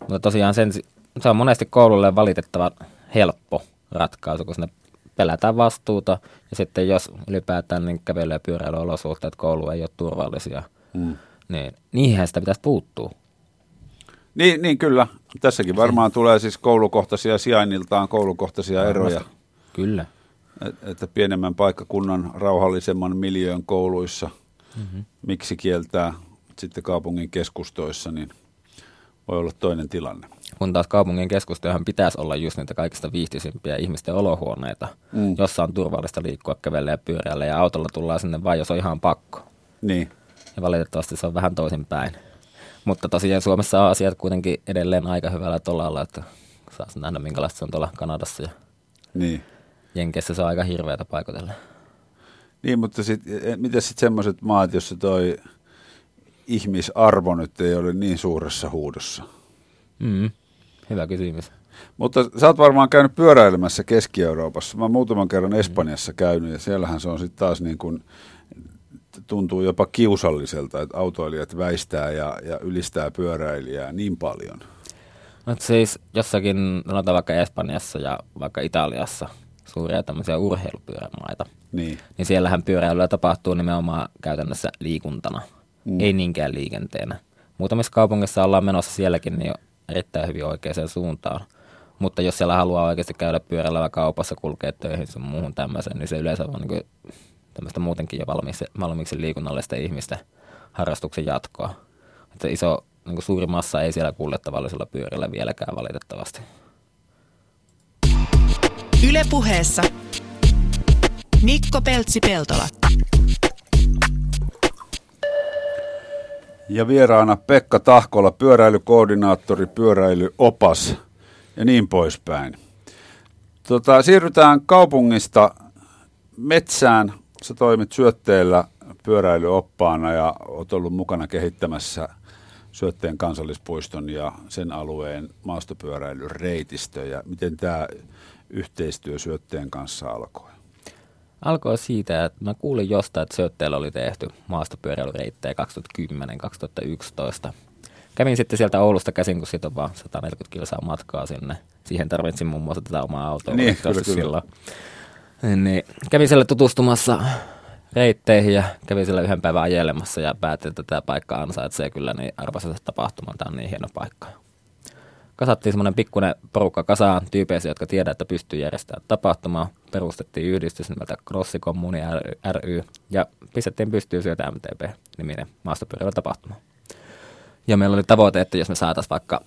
Mutta tosiaan sen, se on monesti koululle valitettava helppo ratkaisu, kun sinne pelätään vastuuta ja sitten jos ylipäätään niin kävely- ja pyöräilyolosuhteet koulu ei ole turvallisia, mm. niin niihin sitä pitäisi puuttua. Niin, niin kyllä. Tässäkin varmaan tulee siis koulukohtaisia sijainniltaan koulukohtaisia Varmasti. eroja. Kyllä. Et, että pienemmän paikkakunnan rauhallisemman miljöön kouluissa, mm-hmm. miksi kieltää sitten kaupungin keskustoissa, niin voi olla toinen tilanne kun taas kaupungin keskustojahan pitäisi olla just niitä kaikista viihtyisimpiä ihmisten olohuoneita, mm. jossa on turvallista liikkua kävellä ja pyöräillä ja autolla tullaan sinne vain, jos on ihan pakko. Niin. Ja valitettavasti se on vähän toisinpäin. Mutta tosiaan Suomessa on asiat kuitenkin edelleen aika hyvällä tolalla, että saa nähdä minkälaista se on tuolla Kanadassa ja niin. Jenkeissä se on aika hirveätä paikotella. Niin, mutta sit, miten sitten semmoiset maat, jossa toi ihmisarvo nyt ei ole niin suuressa huudossa? Mm. Hyvä kysymys. Mutta sä oot varmaan käynyt pyöräilemässä Keski-Euroopassa. Mä muutaman kerran Espanjassa käynyt ja siellähän se on sitten taas niin kuin, tuntuu jopa kiusalliselta, että autoilijat väistää ja, ja ylistää pyöräilijää niin paljon. No siis jossakin, sanotaan vaikka Espanjassa ja vaikka Italiassa, suuria tämmöisiä urheilupyörämaita, Niin. niin siellähän pyöräilyä tapahtuu nimenomaan käytännössä liikuntana, mm. ei niinkään liikenteenä. Muutamissa kaupungissa ollaan menossa sielläkin niin erittäin hyvin oikeaan suuntaan. Mutta jos siellä haluaa oikeasti käydä pyörällä kaupassa, kulkea töihin sun muuhun tämmöiseen, niin se yleensä on niin tämmöistä muutenkin jo valmiiksi, valmiiksi liikunnallista ihmisten harrastuksen jatkoa. Että iso, niin suuri massa ei siellä kulje tavallisella pyörällä vieläkään valitettavasti. Ylepuheessa Mikko Peltsi-Peltola. Ja vieraana Pekka Tahkola, pyöräilykoordinaattori, pyöräilyopas ja niin poispäin. Tota, siirrytään kaupungista metsään. Sä toimit syötteellä pyöräilyoppaana ja oot ollut mukana kehittämässä Syötteen kansallispuiston ja sen alueen maastopyöräilyreitistöjä. Miten tämä yhteistyö Syötteen kanssa alkoi? Alkoi siitä, että mä kuulin jostain, että Syötteellä oli tehty maastopyöräilyreittejä 2010-2011. Kävin sitten sieltä Oulusta käsin, kun siitä on vaan 140 kilsaa matkaa sinne. Siihen tarvitsin muun muassa tätä omaa autoa. Niin, kyllä, kyllä. Niin, kävin siellä tutustumassa reitteihin ja kävin siellä yhden päivän ajelemassa ja päätin, että tämä paikka ansaitsee kyllä niin arvoisensa tapahtuman. Tämä on niin hieno paikka. Kasattiin semmoinen pikkuinen porukka kasaan tyypeisiä, jotka tiedät, että pystyy järjestämään tapahtumaa. Perustettiin yhdistys nimeltä Crossikommuni ry ja pistettiin pystyyn syötä MTP-niminen maastopyöräilytapahtuma. Ja meillä oli tavoite, että jos me saataisiin vaikka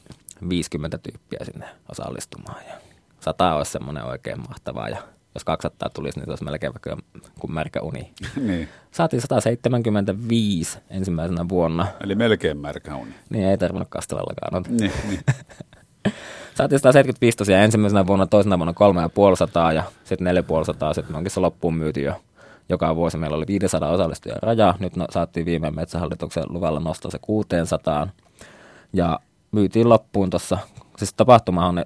50 tyyppiä sinne osallistumaan ja 100 olisi semmoinen oikein mahtavaa ja jos 200 tulisi, niin se olisi melkein vaikka kuin märkä uni. niin. Saatiin 175 ensimmäisenä vuonna. Eli melkein märkä uni. Niin, ei tarvinnut kastelellakaan. Niin, niin. Saatiin 175 tosiaan ensimmäisenä vuonna, toisena vuonna 350 ja sitten 450, sitten onkin se loppuun myyty jo joka vuosi. Meillä oli 500 osallistujan raja, nyt no, saatiin viime metsähallituksen luvalla nostaa se 600 ja myytiin loppuun tuossa, siis tapahtuma on 5.8.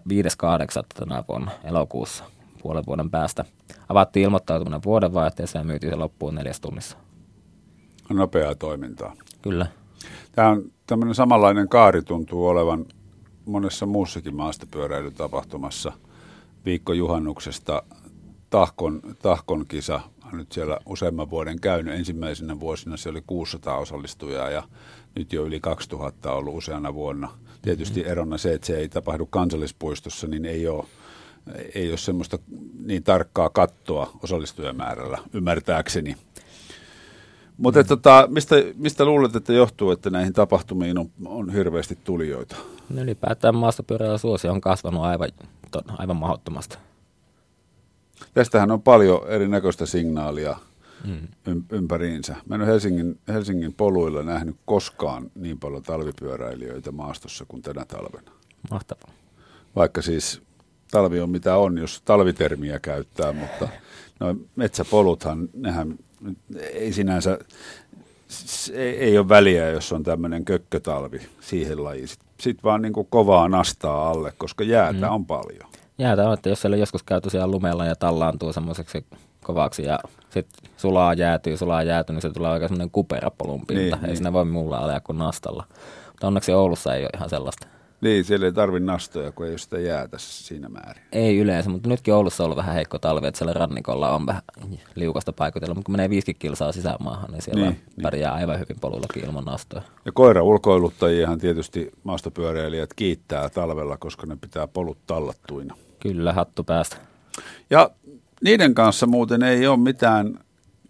tänä vuonna elokuussa puolen vuoden päästä. Avattiin ilmoittautuminen vuodenvaihteessa ja myytiin se loppuun neljäs tunnissa. Nopeaa toimintaa. Kyllä. Tämä on tämmöinen samanlainen kaari tuntuu olevan monessa muussakin maastopyöräilytapahtumassa. Viikko juhannuksesta Tahkon, Tahkon kisa on nyt siellä useamman vuoden käynyt. Ensimmäisenä vuosina se oli 600 osallistujaa ja nyt jo yli 2000 on ollut useana vuonna. Tietysti mm-hmm. erona se, että se ei tapahdu kansallispuistossa, niin ei ole ei ole semmoista niin tarkkaa kattoa osallistujamäärällä, ymmärtääkseni. Mutta mm. tota, mistä, mistä luulet, että johtuu, että näihin tapahtumiin on, on hirveästi tulijoita? No ylipäätään maastopyörällä suosio on kasvanut aivan, aivan mahdottomasti. Tästähän on paljon erinäköistä signaalia mm. ympäriinsä. Mä en ole Helsingin, Helsingin poluilla nähnyt koskaan niin paljon talvipyöräilijöitä maastossa kuin tänä talvena. Mahtavaa. Vaikka siis talvi on mitä on, jos talvitermiä käyttää, mutta no metsäpoluthan, nehän ei sinänsä, ei, ei ole väliä, jos on tämmöinen kökkötalvi siihen lajiin. Sitten sit vaan niin kuin kovaa nastaa alle, koska jäätä mm. on paljon. Jäätä on, että jos siellä joskus käy tosiaan lumella ja tallaantuu semmoiseksi kovaksi ja sitten sulaa jäätyy, sulaa jäätyy, niin se tulee oikein semmoinen kuperapolun pinta. Niin, ei niin. siinä voi muulla alea kuin nastalla. Mutta onneksi Oulussa ei ole ihan sellaista. Niin, siellä ei tarvitse nastoja, kun ei ole sitä jäätä siinä määrin. Ei yleensä, mutta nytkin Oulussa on ollut vähän heikko talvi, että siellä rannikolla on vähän liukasta paikotella, mutta kun menee 50 kilsaa sisämaahan, niin siellä niin, pärjää niin. aivan hyvin polullakin ilman nastoja. Ja koira ulkoiluttajiahan tietysti maastopyöräilijät kiittää talvella, koska ne pitää polut tallattuina. Kyllä, hattu päästä. Ja niiden kanssa muuten ei ole mitään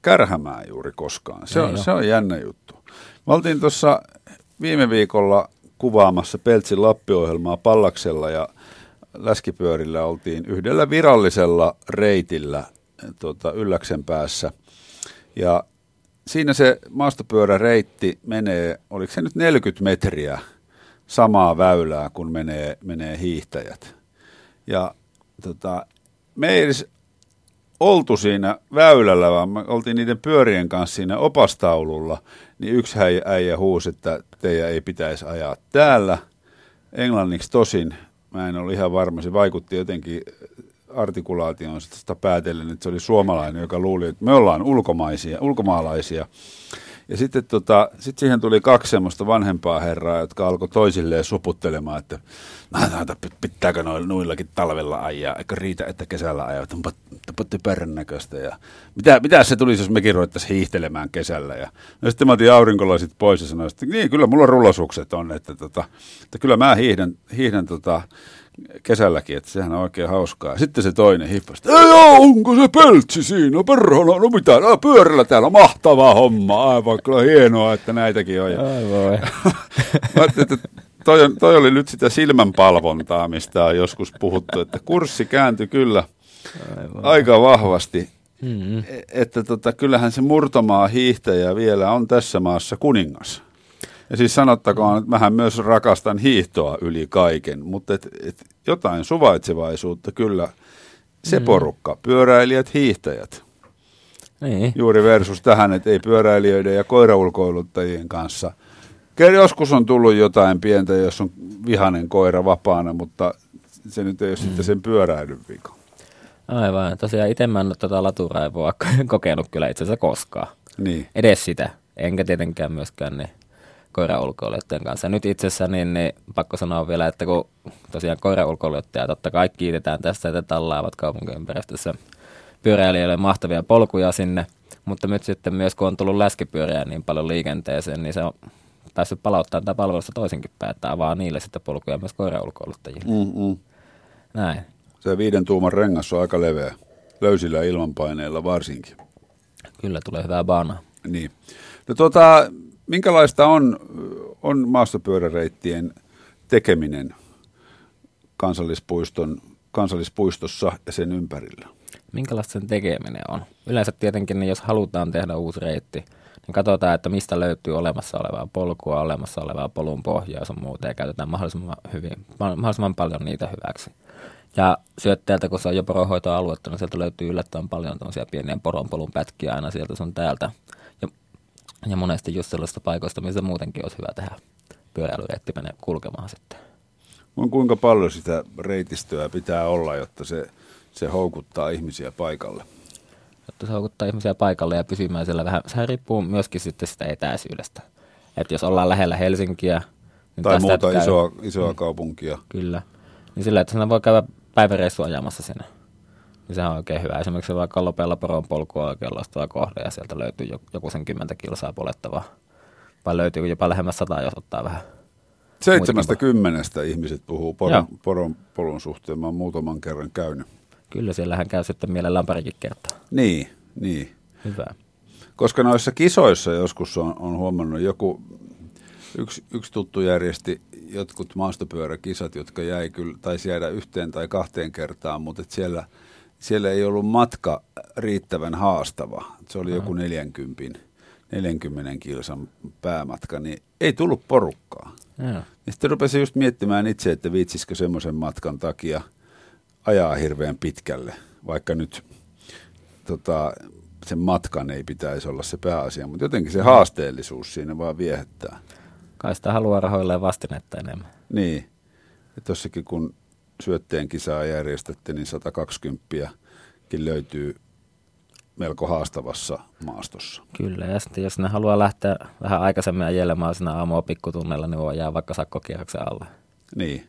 kärhämää juuri koskaan. Se, on, se on jännä juttu. Me oltiin tuossa viime viikolla kuvaamassa Peltsin Lappi-ohjelmaa Pallaksella ja Läskipyörillä oltiin yhdellä virallisella reitillä tuota, Ylläksen päässä. Ja siinä se maastopyöräreitti menee, oliko se nyt 40 metriä samaa väylää, kun menee, menee hiihtäjät. Ja tota, me ei edes oltu siinä väylällä, vaan me oltiin niiden pyörien kanssa siinä opastaululla, niin yksi äijä, huusi, että teidän ei pitäisi ajaa täällä. Englanniksi tosin, mä en ole ihan varma, se vaikutti jotenkin artikulaation sitä päätellen, että se oli suomalainen, joka luuli, että me ollaan ulkomaisia, ulkomaalaisia. Ja sitten tota, sit siihen tuli kaksi semmoista vanhempaa herraa, jotka alkoi toisilleen suputtelemaan, että näitä pitääkö noilla, nuillakin talvella ajaa, eikö riitä, että kesällä ajaa, että onpa typerän näköistä. Ja mitä, mitä se tulisi, jos mekin ruvettaisiin hiihtelemään kesällä. Ja no sitten mä otin aurinkolasit pois ja sanoin, että niin, kyllä mulla rullasukset on, että, tota, että kyllä mä hiihdän, hiihdän tota, kesälläkin, että sehän on oikein hauskaa. Sitten se toinen hippasi, ei onko se peltsi siinä, perhana, no mitä, no, pyörällä täällä on mahtava homma, aivan kyllä hienoa, että näitäkin on. Ai voi. Mä että toi, toi oli nyt sitä silmänpalvontaa, mistä on joskus puhuttu, että kurssi kääntyi kyllä Aivan. aika vahvasti. Mm-hmm. Että tota, kyllähän se murtomaa hiihtäjä vielä on tässä maassa kuningas. Ja siis sanottakoon, että mähän myös rakastan hiihtoa yli kaiken, mutta et, et jotain suvaitsevaisuutta kyllä se mm. porukka, pyöräilijät, hiihtäjät. Niin. Juuri versus tähän, että ei pyöräilijöiden ja koiraulkoiluttajien kanssa. Joskus on tullut jotain pientä, jos on vihanen koira vapaana, mutta se nyt ei ole mm. sitten sen pyöräilyn vika. Aivan. Tosiaan itse mä en ole tätä laturaivoa kokenut kyllä itse asiassa koskaan. Niin. Edes sitä. Enkä tietenkään myöskään niin koiraulkoilijoiden kanssa. Nyt itse asiassa niin, niin, pakko sanoa vielä, että kun tosiaan koiraulkoilijoita totta kai kiitetään tästä, että tallaavat kaupunkiympäristössä pyöräilijöille mahtavia polkuja sinne, mutta nyt sitten myös kun on tullut läskipyöriä niin paljon liikenteeseen, niin se on päässyt palauttamaan tätä palvelusta toisinkin päin, että avaa niille sitten polkuja myös koiraulkoiluttajille. Mm-mm. Näin. Se viiden tuuman rengas on aika leveä, löysillä ilmanpaineilla varsinkin. Kyllä tulee hyvää baanaa. Niin. No tuota, minkälaista on, on maastopyöräreittien tekeminen kansallispuiston, kansallispuistossa ja sen ympärillä? Minkälaista sen tekeminen on? Yleensä tietenkin, niin jos halutaan tehdä uusi reitti, niin katsotaan, että mistä löytyy olemassa olevaa polkua, olemassa olevaa polun pohjaa ja muuta, ja käytetään mahdollisimman, hyvin, mahdollisimman paljon niitä hyväksi. Ja syöttäjältä, kun se on jo poronhoitoaluetta, niin sieltä löytyy yllättävän paljon pieniä poronpolun pätkiä aina sieltä sun täältä. Ja monesti just sellaista paikoista, missä muutenkin olisi hyvä tehdä pyöräilyreitti menee kulkemaan sitten. On kuinka paljon sitä reitistöä pitää olla, jotta se, se houkuttaa ihmisiä paikalle? Jotta se houkuttaa ihmisiä paikalle ja pysymään siellä vähän. Sehän riippuu myöskin sitten sitä etäisyydestä. Että jos ollaan lähellä Helsinkiä... Niin tai muuta käy, isoa, isoa mm, kaupunkia. Kyllä. Niin sillä, että sinä voi käydä päiväreissu ajamassa sinne niin se on oikein hyvä. Esimerkiksi vaikka Lopella poron polkua oikein loistava kohde ja sieltä löytyy joku sen kymmentä kilsaa polettavaa. Vai löytyy jopa lähemmäs sata, jos ottaa vähän. Seitsemästä kymmenestä ihmiset puhuu poron, poron polun suhteen. Mä oon muutaman kerran käynyt. Kyllä, siellähän käy sitten mielellään parikin kertaa. Niin, niin. Hyvä. Koska noissa kisoissa joskus on, on huomannut joku, yksi, yksi tuttu järjesti jotkut maastopyöräkisat, jotka jäi kyllä, taisi jäädä yhteen tai kahteen kertaan, mutta siellä – siellä ei ollut matka riittävän haastava. Se oli joku 40, 40 kilsan päämatka, niin ei tullut porukkaa. Ja. Ja sitten rupesin just miettimään itse, että viitsisikö semmoisen matkan takia ajaa hirveän pitkälle, vaikka nyt tota, sen matkan ei pitäisi olla se pääasia, mutta jotenkin se haasteellisuus siinä vaan viehättää. Kai sitä haluaa rahoilleen vastinetta enemmän. Niin. Ja tossakin kun syötteen kisaa järjestettiin, niin 120 löytyy melko haastavassa maastossa. Kyllä, ja sitten jos ne haluaa lähteä vähän aikaisemmin ajelemaan siinä aamua pikkutunnella, niin voi jää vaikka sakkokierroksen alle. Niin,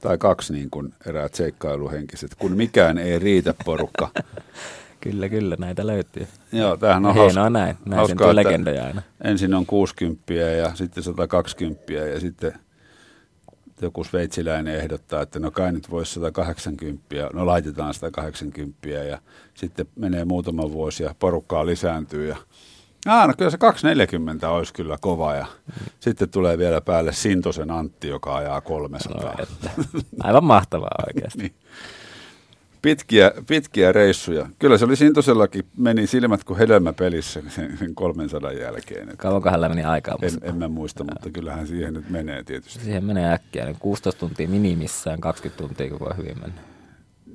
tai kaksi niin kuin eräät seikkailuhenkiset, kun mikään ei riitä porukka. kyllä, kyllä, näitä löytyy. Joo, tämähän on hauska, no näin, näin hauskaa, legendoja aina. Ensin on 60 ja sitten 120 ja sitten joku sveitsiläinen ehdottaa, että no kai nyt voisi 180, no laitetaan 180 ja sitten menee muutama vuosi ja porukkaa lisääntyy ja Ah, no kyllä se 240 olisi kyllä kova ja sitten tulee vielä päälle Sintosen Antti, joka ajaa 300. No, että. Aivan mahtavaa oikeasti. niin pitkiä, pitkiä reissuja. Kyllä se oli Sintosellakin, meni silmät kuin hedelmäpelissä sen, sen 300 jälkeen. Kauanko hänellä meni aikaa? En, en mä muista, mutta kyllähän siihen nyt menee tietysti. Siihen menee äkkiä, niin 16 tuntia minimissään, 20 tuntia kun voi hyvin mennä.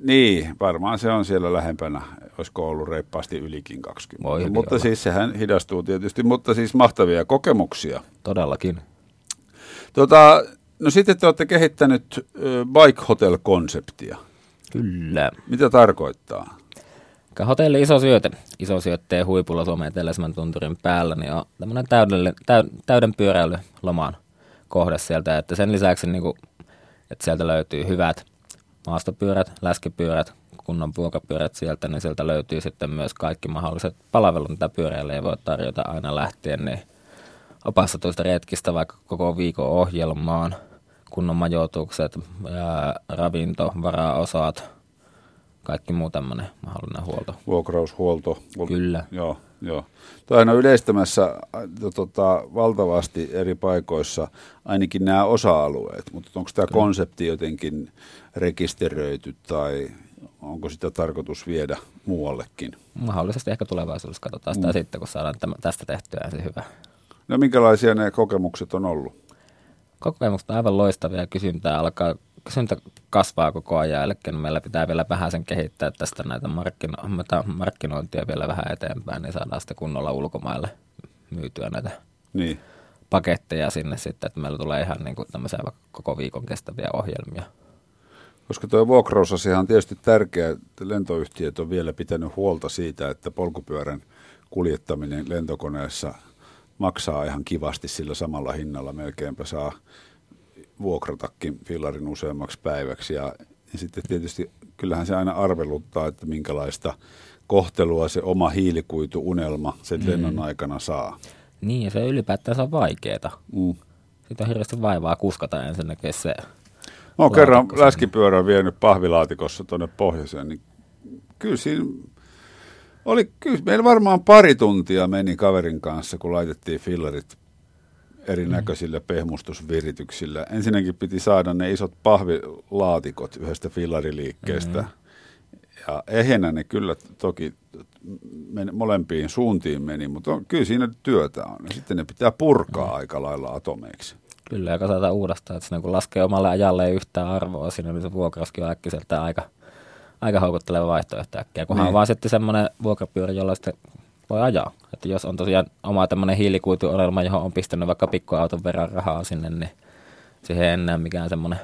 Niin, varmaan se on siellä lähempänä, olisiko ollut reippaasti ylikin 20. Voi mutta olla. siis sehän hidastuu tietysti, mutta siis mahtavia kokemuksia. Todellakin. Tota, no sitten te olette kehittänyt Bike Hotel-konseptia. Kyllä. Mitä tarkoittaa? Hotelli iso syöte, iso syötteen huipulla Suomen eteläisemmän tunturin päällä, niin on tämmöinen täydellinen, täy, täyden pyöräilyloman kohde sieltä, että sen lisäksi, niin kuin, että sieltä löytyy hyvät maastopyörät, läskipyörät, kunnon vuokapyörät sieltä, niin sieltä löytyy sitten myös kaikki mahdolliset palvelut, mitä pyöräilijä voi tarjota aina lähtien, niin opastetuista retkistä vaikka koko viikon ohjelmaan, kunnon majoitukset, ää, ravinto, varaosat, kaikki muu tämmöinen mahdollinen huolto. Vuokraushuolto. Vol- Kyllä. Joo, joo. Tämä on yleistämässä tota, valtavasti eri paikoissa ainakin nämä osa-alueet, mutta onko tämä konsepti jotenkin rekisteröity tai onko sitä tarkoitus viedä muuallekin? Mahdollisesti ehkä tulevaisuudessa katsotaan sitä mm. sitten, kun saadaan tästä tehtyä ensin hyvä. No minkälaisia ne kokemukset on ollut? Kokemukset on aivan loistavia ja kysyntää alkaa, kysyntä kasvaa koko ajan, eli meillä pitää vielä vähän sen kehittää tästä näitä markkino- markkinointia vielä vähän eteenpäin, niin saadaan sitten kunnolla ulkomaille myytyä näitä Niin. paketteja sinne sitten, että meillä tulee ihan niin kuin tämmöisiä koko viikon kestäviä ohjelmia. Koska tuo vuokrausasia on tietysti tärkeä, että lentoyhtiöt on vielä pitänyt huolta siitä, että polkupyörän kuljettaminen lentokoneessa maksaa ihan kivasti sillä samalla hinnalla. Melkeinpä saa vuokratakin fillarin useammaksi päiväksi. Ja, ja sitten tietysti kyllähän se aina arveluttaa, että minkälaista kohtelua se oma hiilikuituunelma sen mm. lennon aikana saa. Niin, ja se ylipäätään on vaikeeta. Mm. Siitä on hirveästi vaivaa kuskata ensinnäkin se. Mä oon kerran läskipyörän vienyt pahvilaatikossa tuonne pohjoiseen, niin kyllä siinä oli, kyllä meillä varmaan pari tuntia meni kaverin kanssa, kun laitettiin fillarit erinäköisillä pehmustusvirityksillä. Ensinnäkin piti saada ne isot pahvilaatikot yhdestä fillariliikkeestä. Mm-hmm. Ja ehjänä ne kyllä toki men, molempiin suuntiin meni, mutta on, kyllä siinä työtä on. Ja sitten ne pitää purkaa Mm. aika lailla atomeiksi. Kyllä, ja kasata uudestaan, että siinä kun laskee omalle ajalle yhtään arvoa siinä, niin se vuokrauskin on äkkiseltä aika, aika houkutteleva vaihtoehto äkkiä. Kunhan Niin. on vaan sitten semmoinen vuokrapyörä, jolla sitten voi ajaa. Että jos on tosiaan oma tämmöinen hiilikuituonelma, johon on pistänyt vaikka pikkuauton verran rahaa sinne, niin siihen ei enää mikään semmoinen,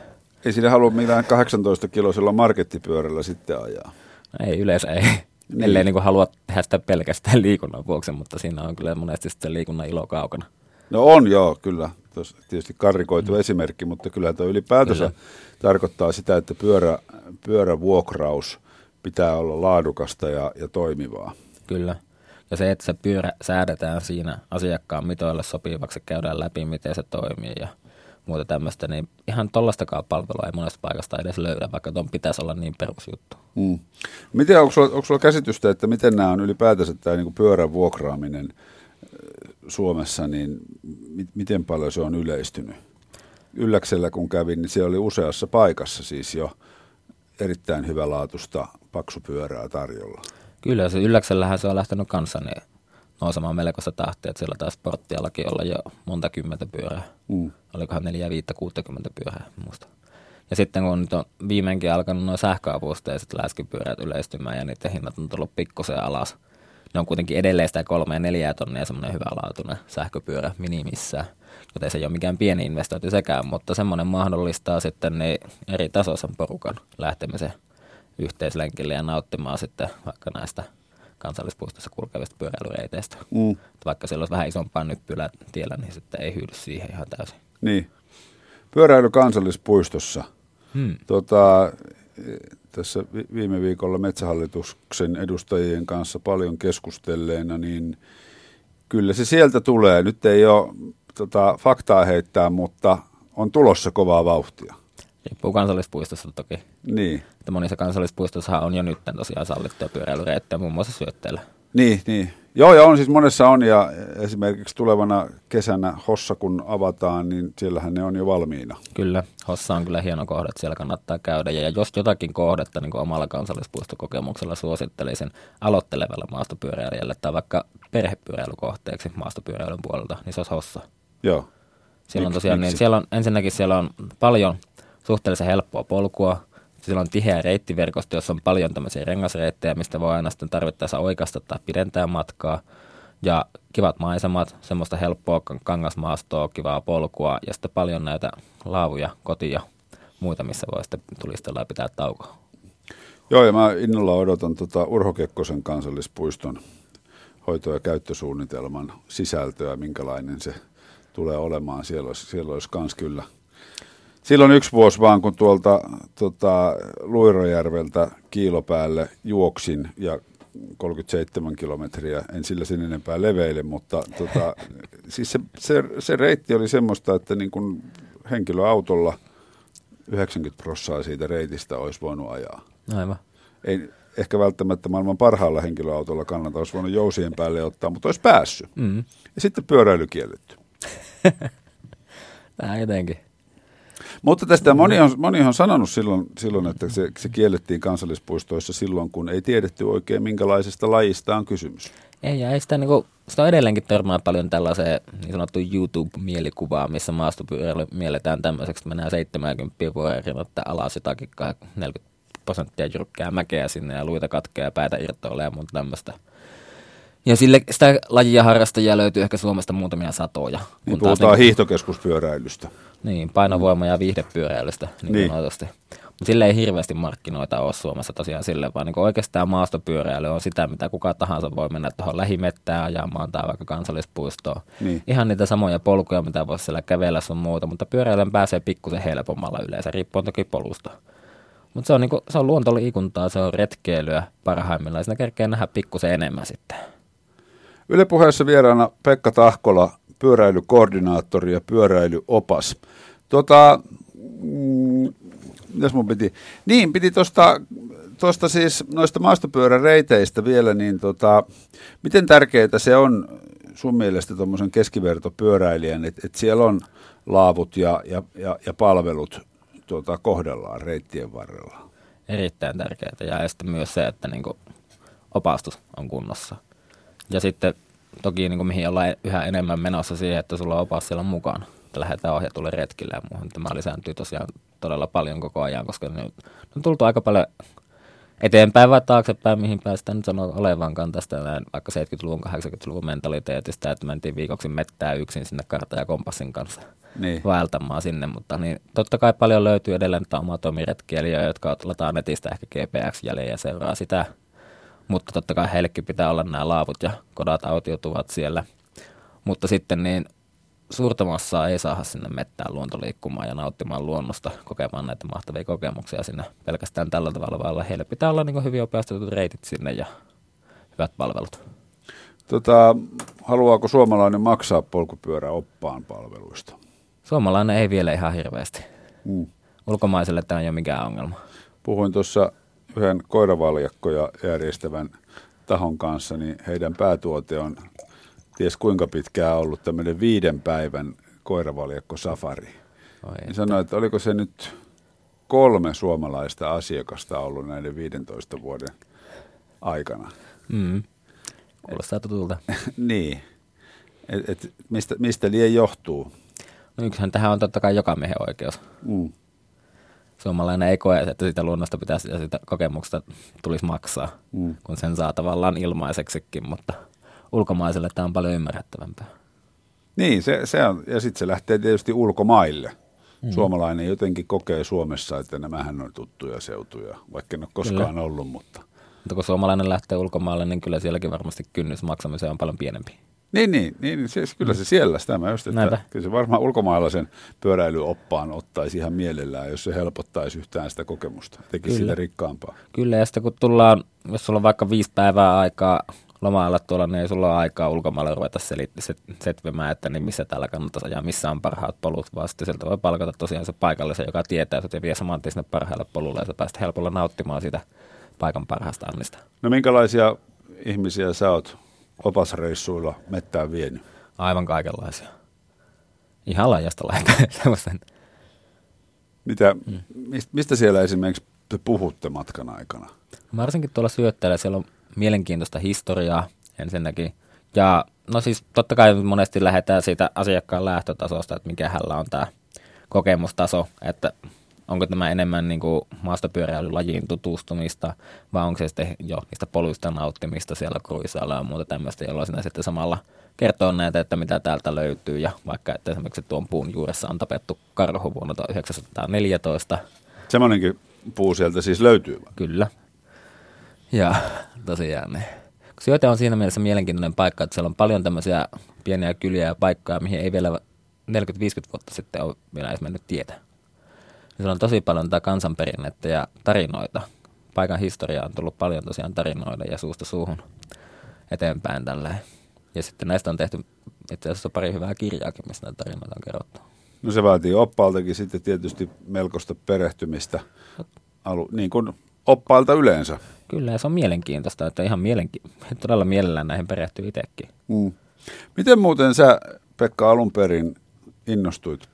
Ei sillä halua millään 18-kiloisella markettipyörällä sitten ajaa. ei yleensä ei. Niin. Niin. Ellei niin halua tehdä sitä pelkästään liikunnan vuoksi, mutta siinä on kyllä monesti sitten liikunnan ilo kaukana. No on joo, kyllä. Tuossa tietysti karrikoitu mm. esimerkki, mutta kyllä tuo ylipäätänsä Kyllä. tarkoittaa sitä, että pyörä, pyörävuokraus pitää olla laadukasta ja, ja toimivaa. Kyllä. Ja se, että se pyörä säädetään siinä asiakkaan mitoille sopivaksi, käydään läpi, miten se toimii ja muuta tämmöistä, niin ihan tollastakaan palvelua ei monesta paikasta edes löydä, vaikka ton pitäisi olla niin perusjuttu. Mm. Miten, onko, sulla, onko sulla käsitystä, että miten nämä on ylipäätänsä tämä niin pyörän vuokraaminen Suomessa, niin mi- miten paljon se on yleistynyt? Ylläksellä kun kävin, niin siellä oli useassa paikassa siis jo erittäin hyvälaatuista paksupyörää tarjolla. Kyllä, se ylläksellähän se on lähtenyt kanssa niin nousemaan melkoista tahtia, että siellä taas sporttiallakin olla jo monta kymmentä pyörää. Mm. Olikohan neljä, viittä, kuuttakymmentä pyörää, muista. Ja sitten kun nyt on viimeinkin alkanut nuo sähköavusteiset läskipyörät yleistymään ja niiden hinnat on tullut pikkusen alas. Ne on kuitenkin edelleen sitä kolme ja neljää tonnia semmoinen hyvälaatuinen sähköpyörä minimissään. Joten se ei ole mikään pieni investointi sekään, mutta semmoinen mahdollistaa sitten niin eri tasoisen porukan lähtemisen yhteislenkille ja nauttimaan sitten vaikka näistä kansallispuistossa kulkevista pyöräilyreiteistä. Mm. Vaikka siellä olisi vähän isompaa nyppylää tiellä, niin sitten ei hyydy siihen ihan täysin. Niin. Pyöräily kansallispuistossa. Hmm. Tota, tässä vi- viime viikolla Metsähallituksen edustajien kanssa paljon keskustelleena, niin kyllä se sieltä tulee. Nyt ei ole tota, faktaa heittää, mutta on tulossa kovaa vauhtia. Riippuu kansallispuistosta toki. Niin, Että monissa kansallispuistossa on jo nyt tosiaan sallittuja pyöräilyreittejä, muun muassa syötteillä. Niin, niin. Joo, ja on siis monessa on, ja esimerkiksi tulevana kesänä Hossa kun avataan, niin siellähän ne on jo valmiina. Kyllä, Hossa on kyllä hieno kohde, että siellä kannattaa käydä. Ja jos jotakin kohdetta niin kuin omalla kansallispuistokokemuksella suosittelisin aloittelevalle maastopyöräilijälle tai vaikka perhepyöräilykohteeksi maastopyöräilyn puolelta, niin se olisi Hossa. Joo. Siellä on tosiaan, niin siellä on, ensinnäkin siellä on paljon suhteellisen helppoa polkua. Siellä on tiheä reittiverkosto, jossa on paljon tämmöisiä rengasreittejä, mistä voi aina sitten tarvittaessa oikeasta tai pidentää matkaa. Ja kivat maisemat, semmoista helppoa kangasmaastoa, kivaa polkua ja sitten paljon näitä laavuja, kotia muita, missä voi sitten tulistella ja pitää taukoa. Joo, ja mä innolla odotan tota Urho Kekkosen kansallispuiston hoito- ja käyttösuunnitelman sisältöä, minkälainen se tulee olemaan. Siellä olisi, siellä olisi kans kyllä. Silloin yksi vuosi vaan, kun tuolta tota, Luirojärveltä kiilopäälle juoksin ja 37 kilometriä, en sillä sen enempää leveille, mutta tota, siis se, se, se reitti oli semmoista, että niin kuin henkilöautolla 90 prosenttia siitä reitistä olisi voinut ajaa. Aivan. Ei ehkä välttämättä maailman parhaalla henkilöautolla kannata, olisi voinut jousien päälle ottaa, mutta olisi päässyt. Mm. Ja sitten pyöräily kielletty. Tämä jotenkin. Mutta tästä moni on, moni on sanonut silloin, silloin että se, se kiellettiin kansallispuistoissa silloin, kun ei tiedetty oikein, minkälaisesta lajista on kysymys. Ei, ja ei sitä, niin kuin, sitä on edelleenkin törmää paljon tällaiseen niin sanottu YouTube-mielikuvaa, missä maastopyöräily mielletään tämmöiseksi, että mennään 70 vuoden että alas jotakin 40 prosenttia jyrkkää mäkeä sinne ja luita katkeaa ja päätä irtoilee ja muuta tämmöistä. Ja sille sitä lajia harrastajia löytyy ehkä Suomesta muutamia satoja. Niin puhutaan niin, hiihtokeskuspyöräilystä. Niin, painovoima- ja viihdepyöräilystä niin niin. Mutta sille ei hirveästi markkinoita ole Suomessa tosiaan sille, vaan niin oikeastaan maastopyöräily on sitä, mitä kuka tahansa voi mennä tuohon lähimettään ajamaan tai vaikka kansallispuistoon. Niin. Ihan niitä samoja polkuja, mitä voisi siellä kävellä sun muuta, mutta pyöräilyn pääsee pikkusen helpommalla yleensä, riippuen toki polusta. Mutta se on, niinku, se on luontoliikuntaa, se on retkeilyä parhaimmillaan. Siinä kerkee nähdä pikkusen enemmän sitten. Yle puheessa vieraana Pekka Tahkola, pyöräilykoordinaattori ja pyöräilyopas. Tota, mm, mun piti? Niin, piti tuosta tosta siis noista maastopyöräreiteistä vielä, niin tota, miten tärkeää se on sun mielestä tuommoisen keskivertopyöräilijän, että et siellä on laavut ja, ja, ja, ja palvelut tuota, kohdellaan reittien varrella. Erittäin tärkeää ja sitten myös se, että niin opastus on kunnossa. Ja sitten toki niin kuin mihin ollaan yhä enemmän menossa siihen, että sulla on opas siellä mukana. Että lähdetään ohjatulle retkille ja muuhun. Tämä lisääntyy tosiaan todella paljon koko ajan, koska ne on tultu aika paljon eteenpäin vai taaksepäin, mihin päästään nyt sanoa olevankaan tästä näin, vaikka 70-luvun, 80-luvun mentaliteetistä, että mentiin viikoksi mettää yksin sinne karta ja kompassin kanssa niin. vaeltamaan sinne, mutta niin, totta kai paljon löytyy edelleen amatomiretkielijöitä, jotka lataa netistä ehkä GPX-jäljeen ja seuraa sitä, mutta totta kai heillekin pitää olla nämä laavut ja kodat autiotuvat siellä. Mutta sitten niin suurta massaa ei saada sinne mettään luontoliikkumaan ja nauttimaan luonnosta, kokemaan näitä mahtavia kokemuksia sinne pelkästään tällä tavalla, vaan heille pitää olla niin hyvin opastetut reitit sinne ja hyvät palvelut. Tota, haluaako suomalainen maksaa polkupyöräoppaan palveluista? Suomalainen ei vielä ihan hirveästi. Mm. Ulkomaiselle tämä ei ole mikään ongelma. Puhuin tuossa yhden koiravaljakkoja järjestävän tahon kanssa, niin heidän päätuote on ties kuinka pitkään ollut tämmöinen viiden päivän koiravaljakko safari. niin sanoi, että oliko se nyt kolme suomalaista asiakasta ollut näiden 15 vuoden aikana. Mm. Kuulostaa tutulta. niin. Et, et mistä, mistä liian johtuu? No yksihän tähän on totta kai joka miehen oikeus. Mm. Suomalainen ei koe, että sitä luonnosta pitäisi ja sitä kokemuksesta tulisi maksaa, mm. kun sen saa tavallaan ilmaiseksikin, mutta ulkomaiselle tämä on paljon ymmärrettävämpää. Niin, se, se on, ja sitten se lähtee tietysti ulkomaille. Mm. Suomalainen jotenkin kokee Suomessa, että nämähän on tuttuja seutuja, vaikka en ole koskaan kyllä. ollut, mutta... Mutta kun suomalainen lähtee ulkomaille, niin kyllä sielläkin varmasti kynnys maksamiseen on paljon pienempi. Niin, niin, niin siis kyllä se siellä sitä mä just, että Näinpä. kyllä se varmaan ulkomaalaisen pyöräilyoppaan ottaisi ihan mielellään, jos se helpottaisi yhtään sitä kokemusta, tekisi kyllä. sitä rikkaampaa. Kyllä, ja sitten kun tullaan, jos sulla on vaikka viisi päivää aikaa lomailla tuolla, niin ei sulla ole aikaa ulkomailla ruveta selitti, set, setvimään, että niin missä täällä kannattaisi ajaa, missä on parhaat polut, vaan sitten sieltä voi palkata tosiaan se paikallisen, joka tietää, että vie saman tien sinne parhaalle polulle, ja sä päästä helpolla nauttimaan siitä paikan parhaasta annista. No minkälaisia ihmisiä sä oot opasreissuilla mettään vienyt? Aivan kaikenlaisia. Ihan laajasta semmoisen. Mitä, mistä siellä esimerkiksi te puhutte matkan aikana? Varsinkin tuolla syöttäjällä siellä on mielenkiintoista historiaa ensinnäkin. Ja no siis totta kai monesti lähdetään siitä asiakkaan lähtötasosta, että mikä hänellä on tämä kokemustaso, että onko tämä enemmän niin kuin maastopyöräilylajiin tutustumista, vai onko se sitten jo niistä poluista nauttimista siellä kruisailla ja muuta tämmöistä, jolloin sinä sitten samalla kertoo näitä, että mitä täältä löytyy, ja vaikka että esimerkiksi tuon puun juuressa on tapettu karhu vuonna 1914. Semmoinenkin puu sieltä siis löytyy. Kyllä. Ja tosiaan ne. Syöte on siinä mielessä mielenkiintoinen paikka, että siellä on paljon tämmöisiä pieniä kyliä ja paikkoja, mihin ei vielä 40-50 vuotta sitten ole vielä edes mennyt tietä. Siellä on tosi paljon tätä kansanperinnettä ja tarinoita. Paikan historiaa on tullut paljon tosiaan tarinoida ja suusta suuhun eteenpäin tällä. Ja sitten näistä on tehty itse asiassa pari hyvää kirjaakin, missä näitä tarinoita on kerrottu. No se vaatii oppaaltakin sitten tietysti melkoista perehtymistä, alu, niin kuin oppailta yleensä. Kyllä, ja se on mielenkiintoista, että ihan mielenki- todella mielellään näihin perehtyy itsekin. Mm. Miten muuten sä, Pekka, alun perin innostuit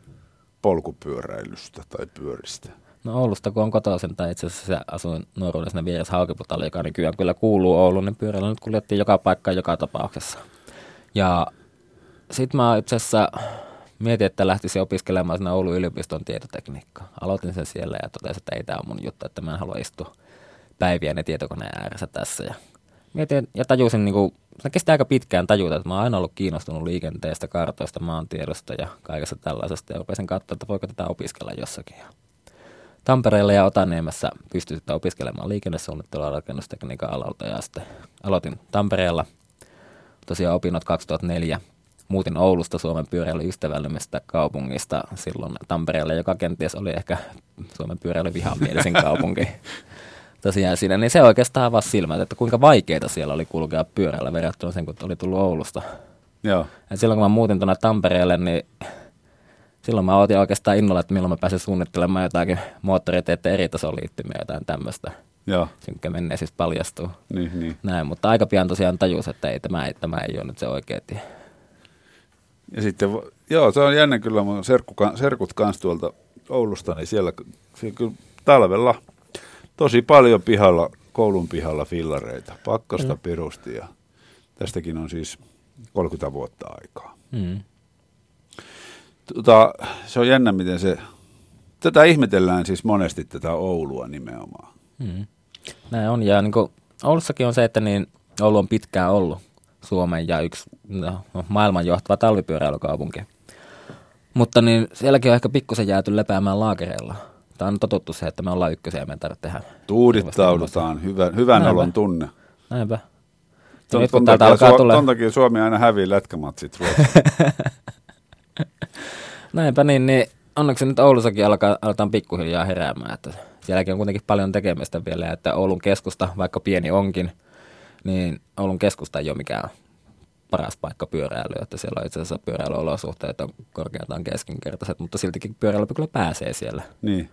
polkupyöräilystä tai pyöristä? No Oulusta, kun on kotoisin, tai itse asiassa asuin nuoruudessa vieressä Haukiputalla, joka nykyään kyllä kuuluu Ouluun, niin pyörällä nyt kuljettiin joka paikka joka tapauksessa. Ja sitten mä itse asiassa mietin, että lähtisin opiskelemaan sinne Oulun yliopiston tietotekniikkaa. Aloitin sen siellä ja totesin, että ei tämä ole mun juttu, että mä en halua istua päiviä ne tietokoneen ääressä tässä. Ja mietin ja tajusin, niin kuin, se kesti aika pitkään tajuta, että mä oon aina ollut kiinnostunut liikenteestä, kartoista, maantiedosta ja kaikesta tällaisesta. Ja rupesin katsoa, että voiko tätä opiskella jossakin. Tampereella ja Otaniemessä pystyin opiskelemaan liikennesuunnittelua rakennustekniikan alalta ja sitten aloitin Tampereella tosiaan opinnot 2004. Muutin Oulusta Suomen pyöräilyystävällimestä kaupungista silloin Tampereelle, joka kenties oli ehkä Suomen pyöräilyvihamielisin kaupunki. Tosiaan siinä, niin se oikeastaan avasi silmät, että kuinka vaikeita siellä oli kulkea pyörällä verrattuna sen, kun oli tullut Oulusta. Joo. Ja silloin kun mä muutin tuonne Tampereelle, niin silloin mä otin oikeastaan innolla, että milloin mä pääsin suunnittelemaan jotakin moottoriteiden eri tasoliittymiä, jotain tämmöistä. Joo, Synkkä menee siis paljastuu. niin, niin. Näin, mutta aika pian tosiaan tajus, että ei, tämä, ei, tämä ei ole nyt se oikea tie. Ja sitten, joo, se on jännä kyllä, mun serkku, serkut kanssa tuolta Oulusta, niin siellä, siellä kyllä talvella tosi paljon pihalla, koulun pihalla fillareita, pakkasta pirusti ja tästäkin on siis 30 vuotta aikaa. Mm. Tota, se on jännä, miten se, tätä ihmetellään siis monesti tätä Oulua nimenomaan. Mm. Näin on, ja niin kuin Oulussakin on se, että niin Oulu on pitkään ollut Suomen ja yksi no, maailman johtava talvipyöräilykaupunki. Mutta niin sielläkin on ehkä pikkusen jääty lepäämään laakereilla. Tämä on totuttu se, että me ollaan ykkösiä ja me ei tarvitse tehdä. Tuudittaudutaan, hyvä, hyvän Näinpä. olon tunne. Näinpä. Ja Ton, nyt ton, kun täältä takia, alkaa Su- tulla... ton takia Suomi aina hävii lätkämatsit. Näinpä niin, niin onneksi nyt Oulussakin alkaa, aletaan pikkuhiljaa heräämään. Että sielläkin on kuitenkin paljon tekemistä vielä, että Oulun keskusta, vaikka pieni onkin, niin Oulun keskusta ei ole mikään paras paikka pyöräilyä, että siellä on itse asiassa pyöräilyolosuhteet on keskinkertaiset, mutta siltikin pyöräily kyllä pääsee siellä. niin.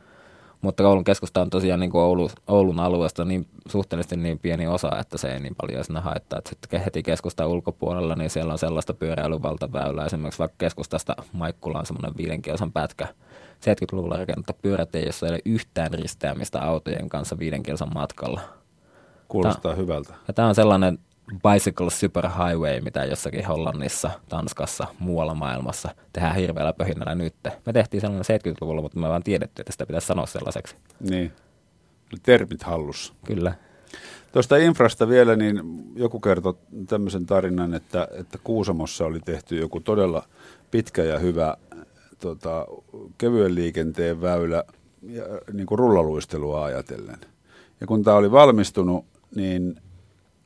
Mutta Oulun keskusta on tosiaan niin kuin Oulu, Oulun alueesta niin suhteellisesti niin pieni osa, että se ei niin paljon sinne haittaa. Että sitten heti keskustan ulkopuolella, niin siellä on sellaista pyöräilyvaltaväylää. Esimerkiksi vaikka keskustasta Maikkula on semmoinen viiden kilsan pätkä. 70-luvulla rakennettu pyörätie, jossa ei ole yhtään risteämistä autojen kanssa viiden kilsan matkalla. Kuulostaa hyvältä. Ja tämä on sellainen bicycle superhighway, mitä jossakin Hollannissa, Tanskassa, muualla maailmassa tehdään hirveällä pöhinnällä nyt. Me tehtiin sellainen 70-luvulla, mutta me vaan tiedetty, että sitä pitäisi sanoa sellaiseksi. Niin. Termit hallussa. Kyllä. Tuosta infrasta vielä, niin joku kertoi tämmöisen tarinan, että, että Kuusamossa oli tehty joku todella pitkä ja hyvä tota, kevyen liikenteen väylä ja, niin kuin rullaluistelua ajatellen. Ja kun tämä oli valmistunut, niin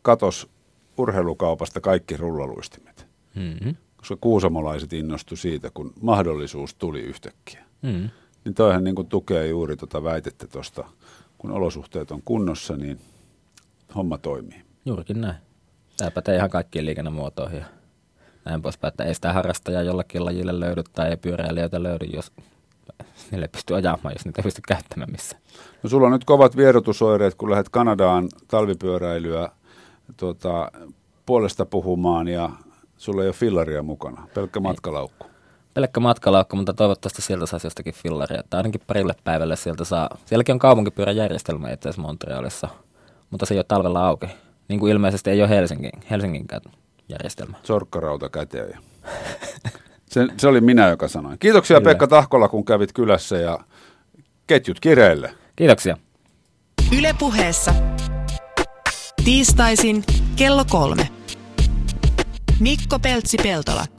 katos urheilukaupasta kaikki rullaluistimet. Mm-hmm. Koska kuusamolaiset innostu siitä, kun mahdollisuus tuli yhtäkkiä. Mm. Niin toihan niin kuin tukee juuri tuota väitettä tuosta, kun olosuhteet on kunnossa, niin homma toimii. Juurikin näin. Tämä pätee ihan kaikkiin liikennemuotoihin ja näin poispäin, että ei sitä harrastajaa jollakin lajille löydy tai ei pyöräilijöitä löydy, jos niille pystyy ajamaan, jos niitä ei pysty käyttämään missään. No sulla on nyt kovat vierotusoireet, kun lähdet Kanadaan talvipyöräilyä tota, puolesta puhumaan ja sulla ei ole fillaria mukana, pelkkä matkalaukku. Pelkkä matkalaukku, mutta toivottavasti sieltä saisi jostakin fillaria. Tai ainakin parille päivälle sieltä saa. Sielläkin on kaupunkipyöräjärjestelmä itse asiassa Montrealissa, mutta se ei ole talvella auki. Niin kuin ilmeisesti ei ole Helsingin, Helsinginkään järjestelmä. Sorkkarauta käteen. Se, se oli minä, joka sanoin. Kiitoksia Kyllä. Pekka Tahkola, kun kävit kylässä ja ketjut kireelle. Kiitoksia. Yle Puheessa. Tiistaisin kello kolme. Mikko Peltsi-Peltola.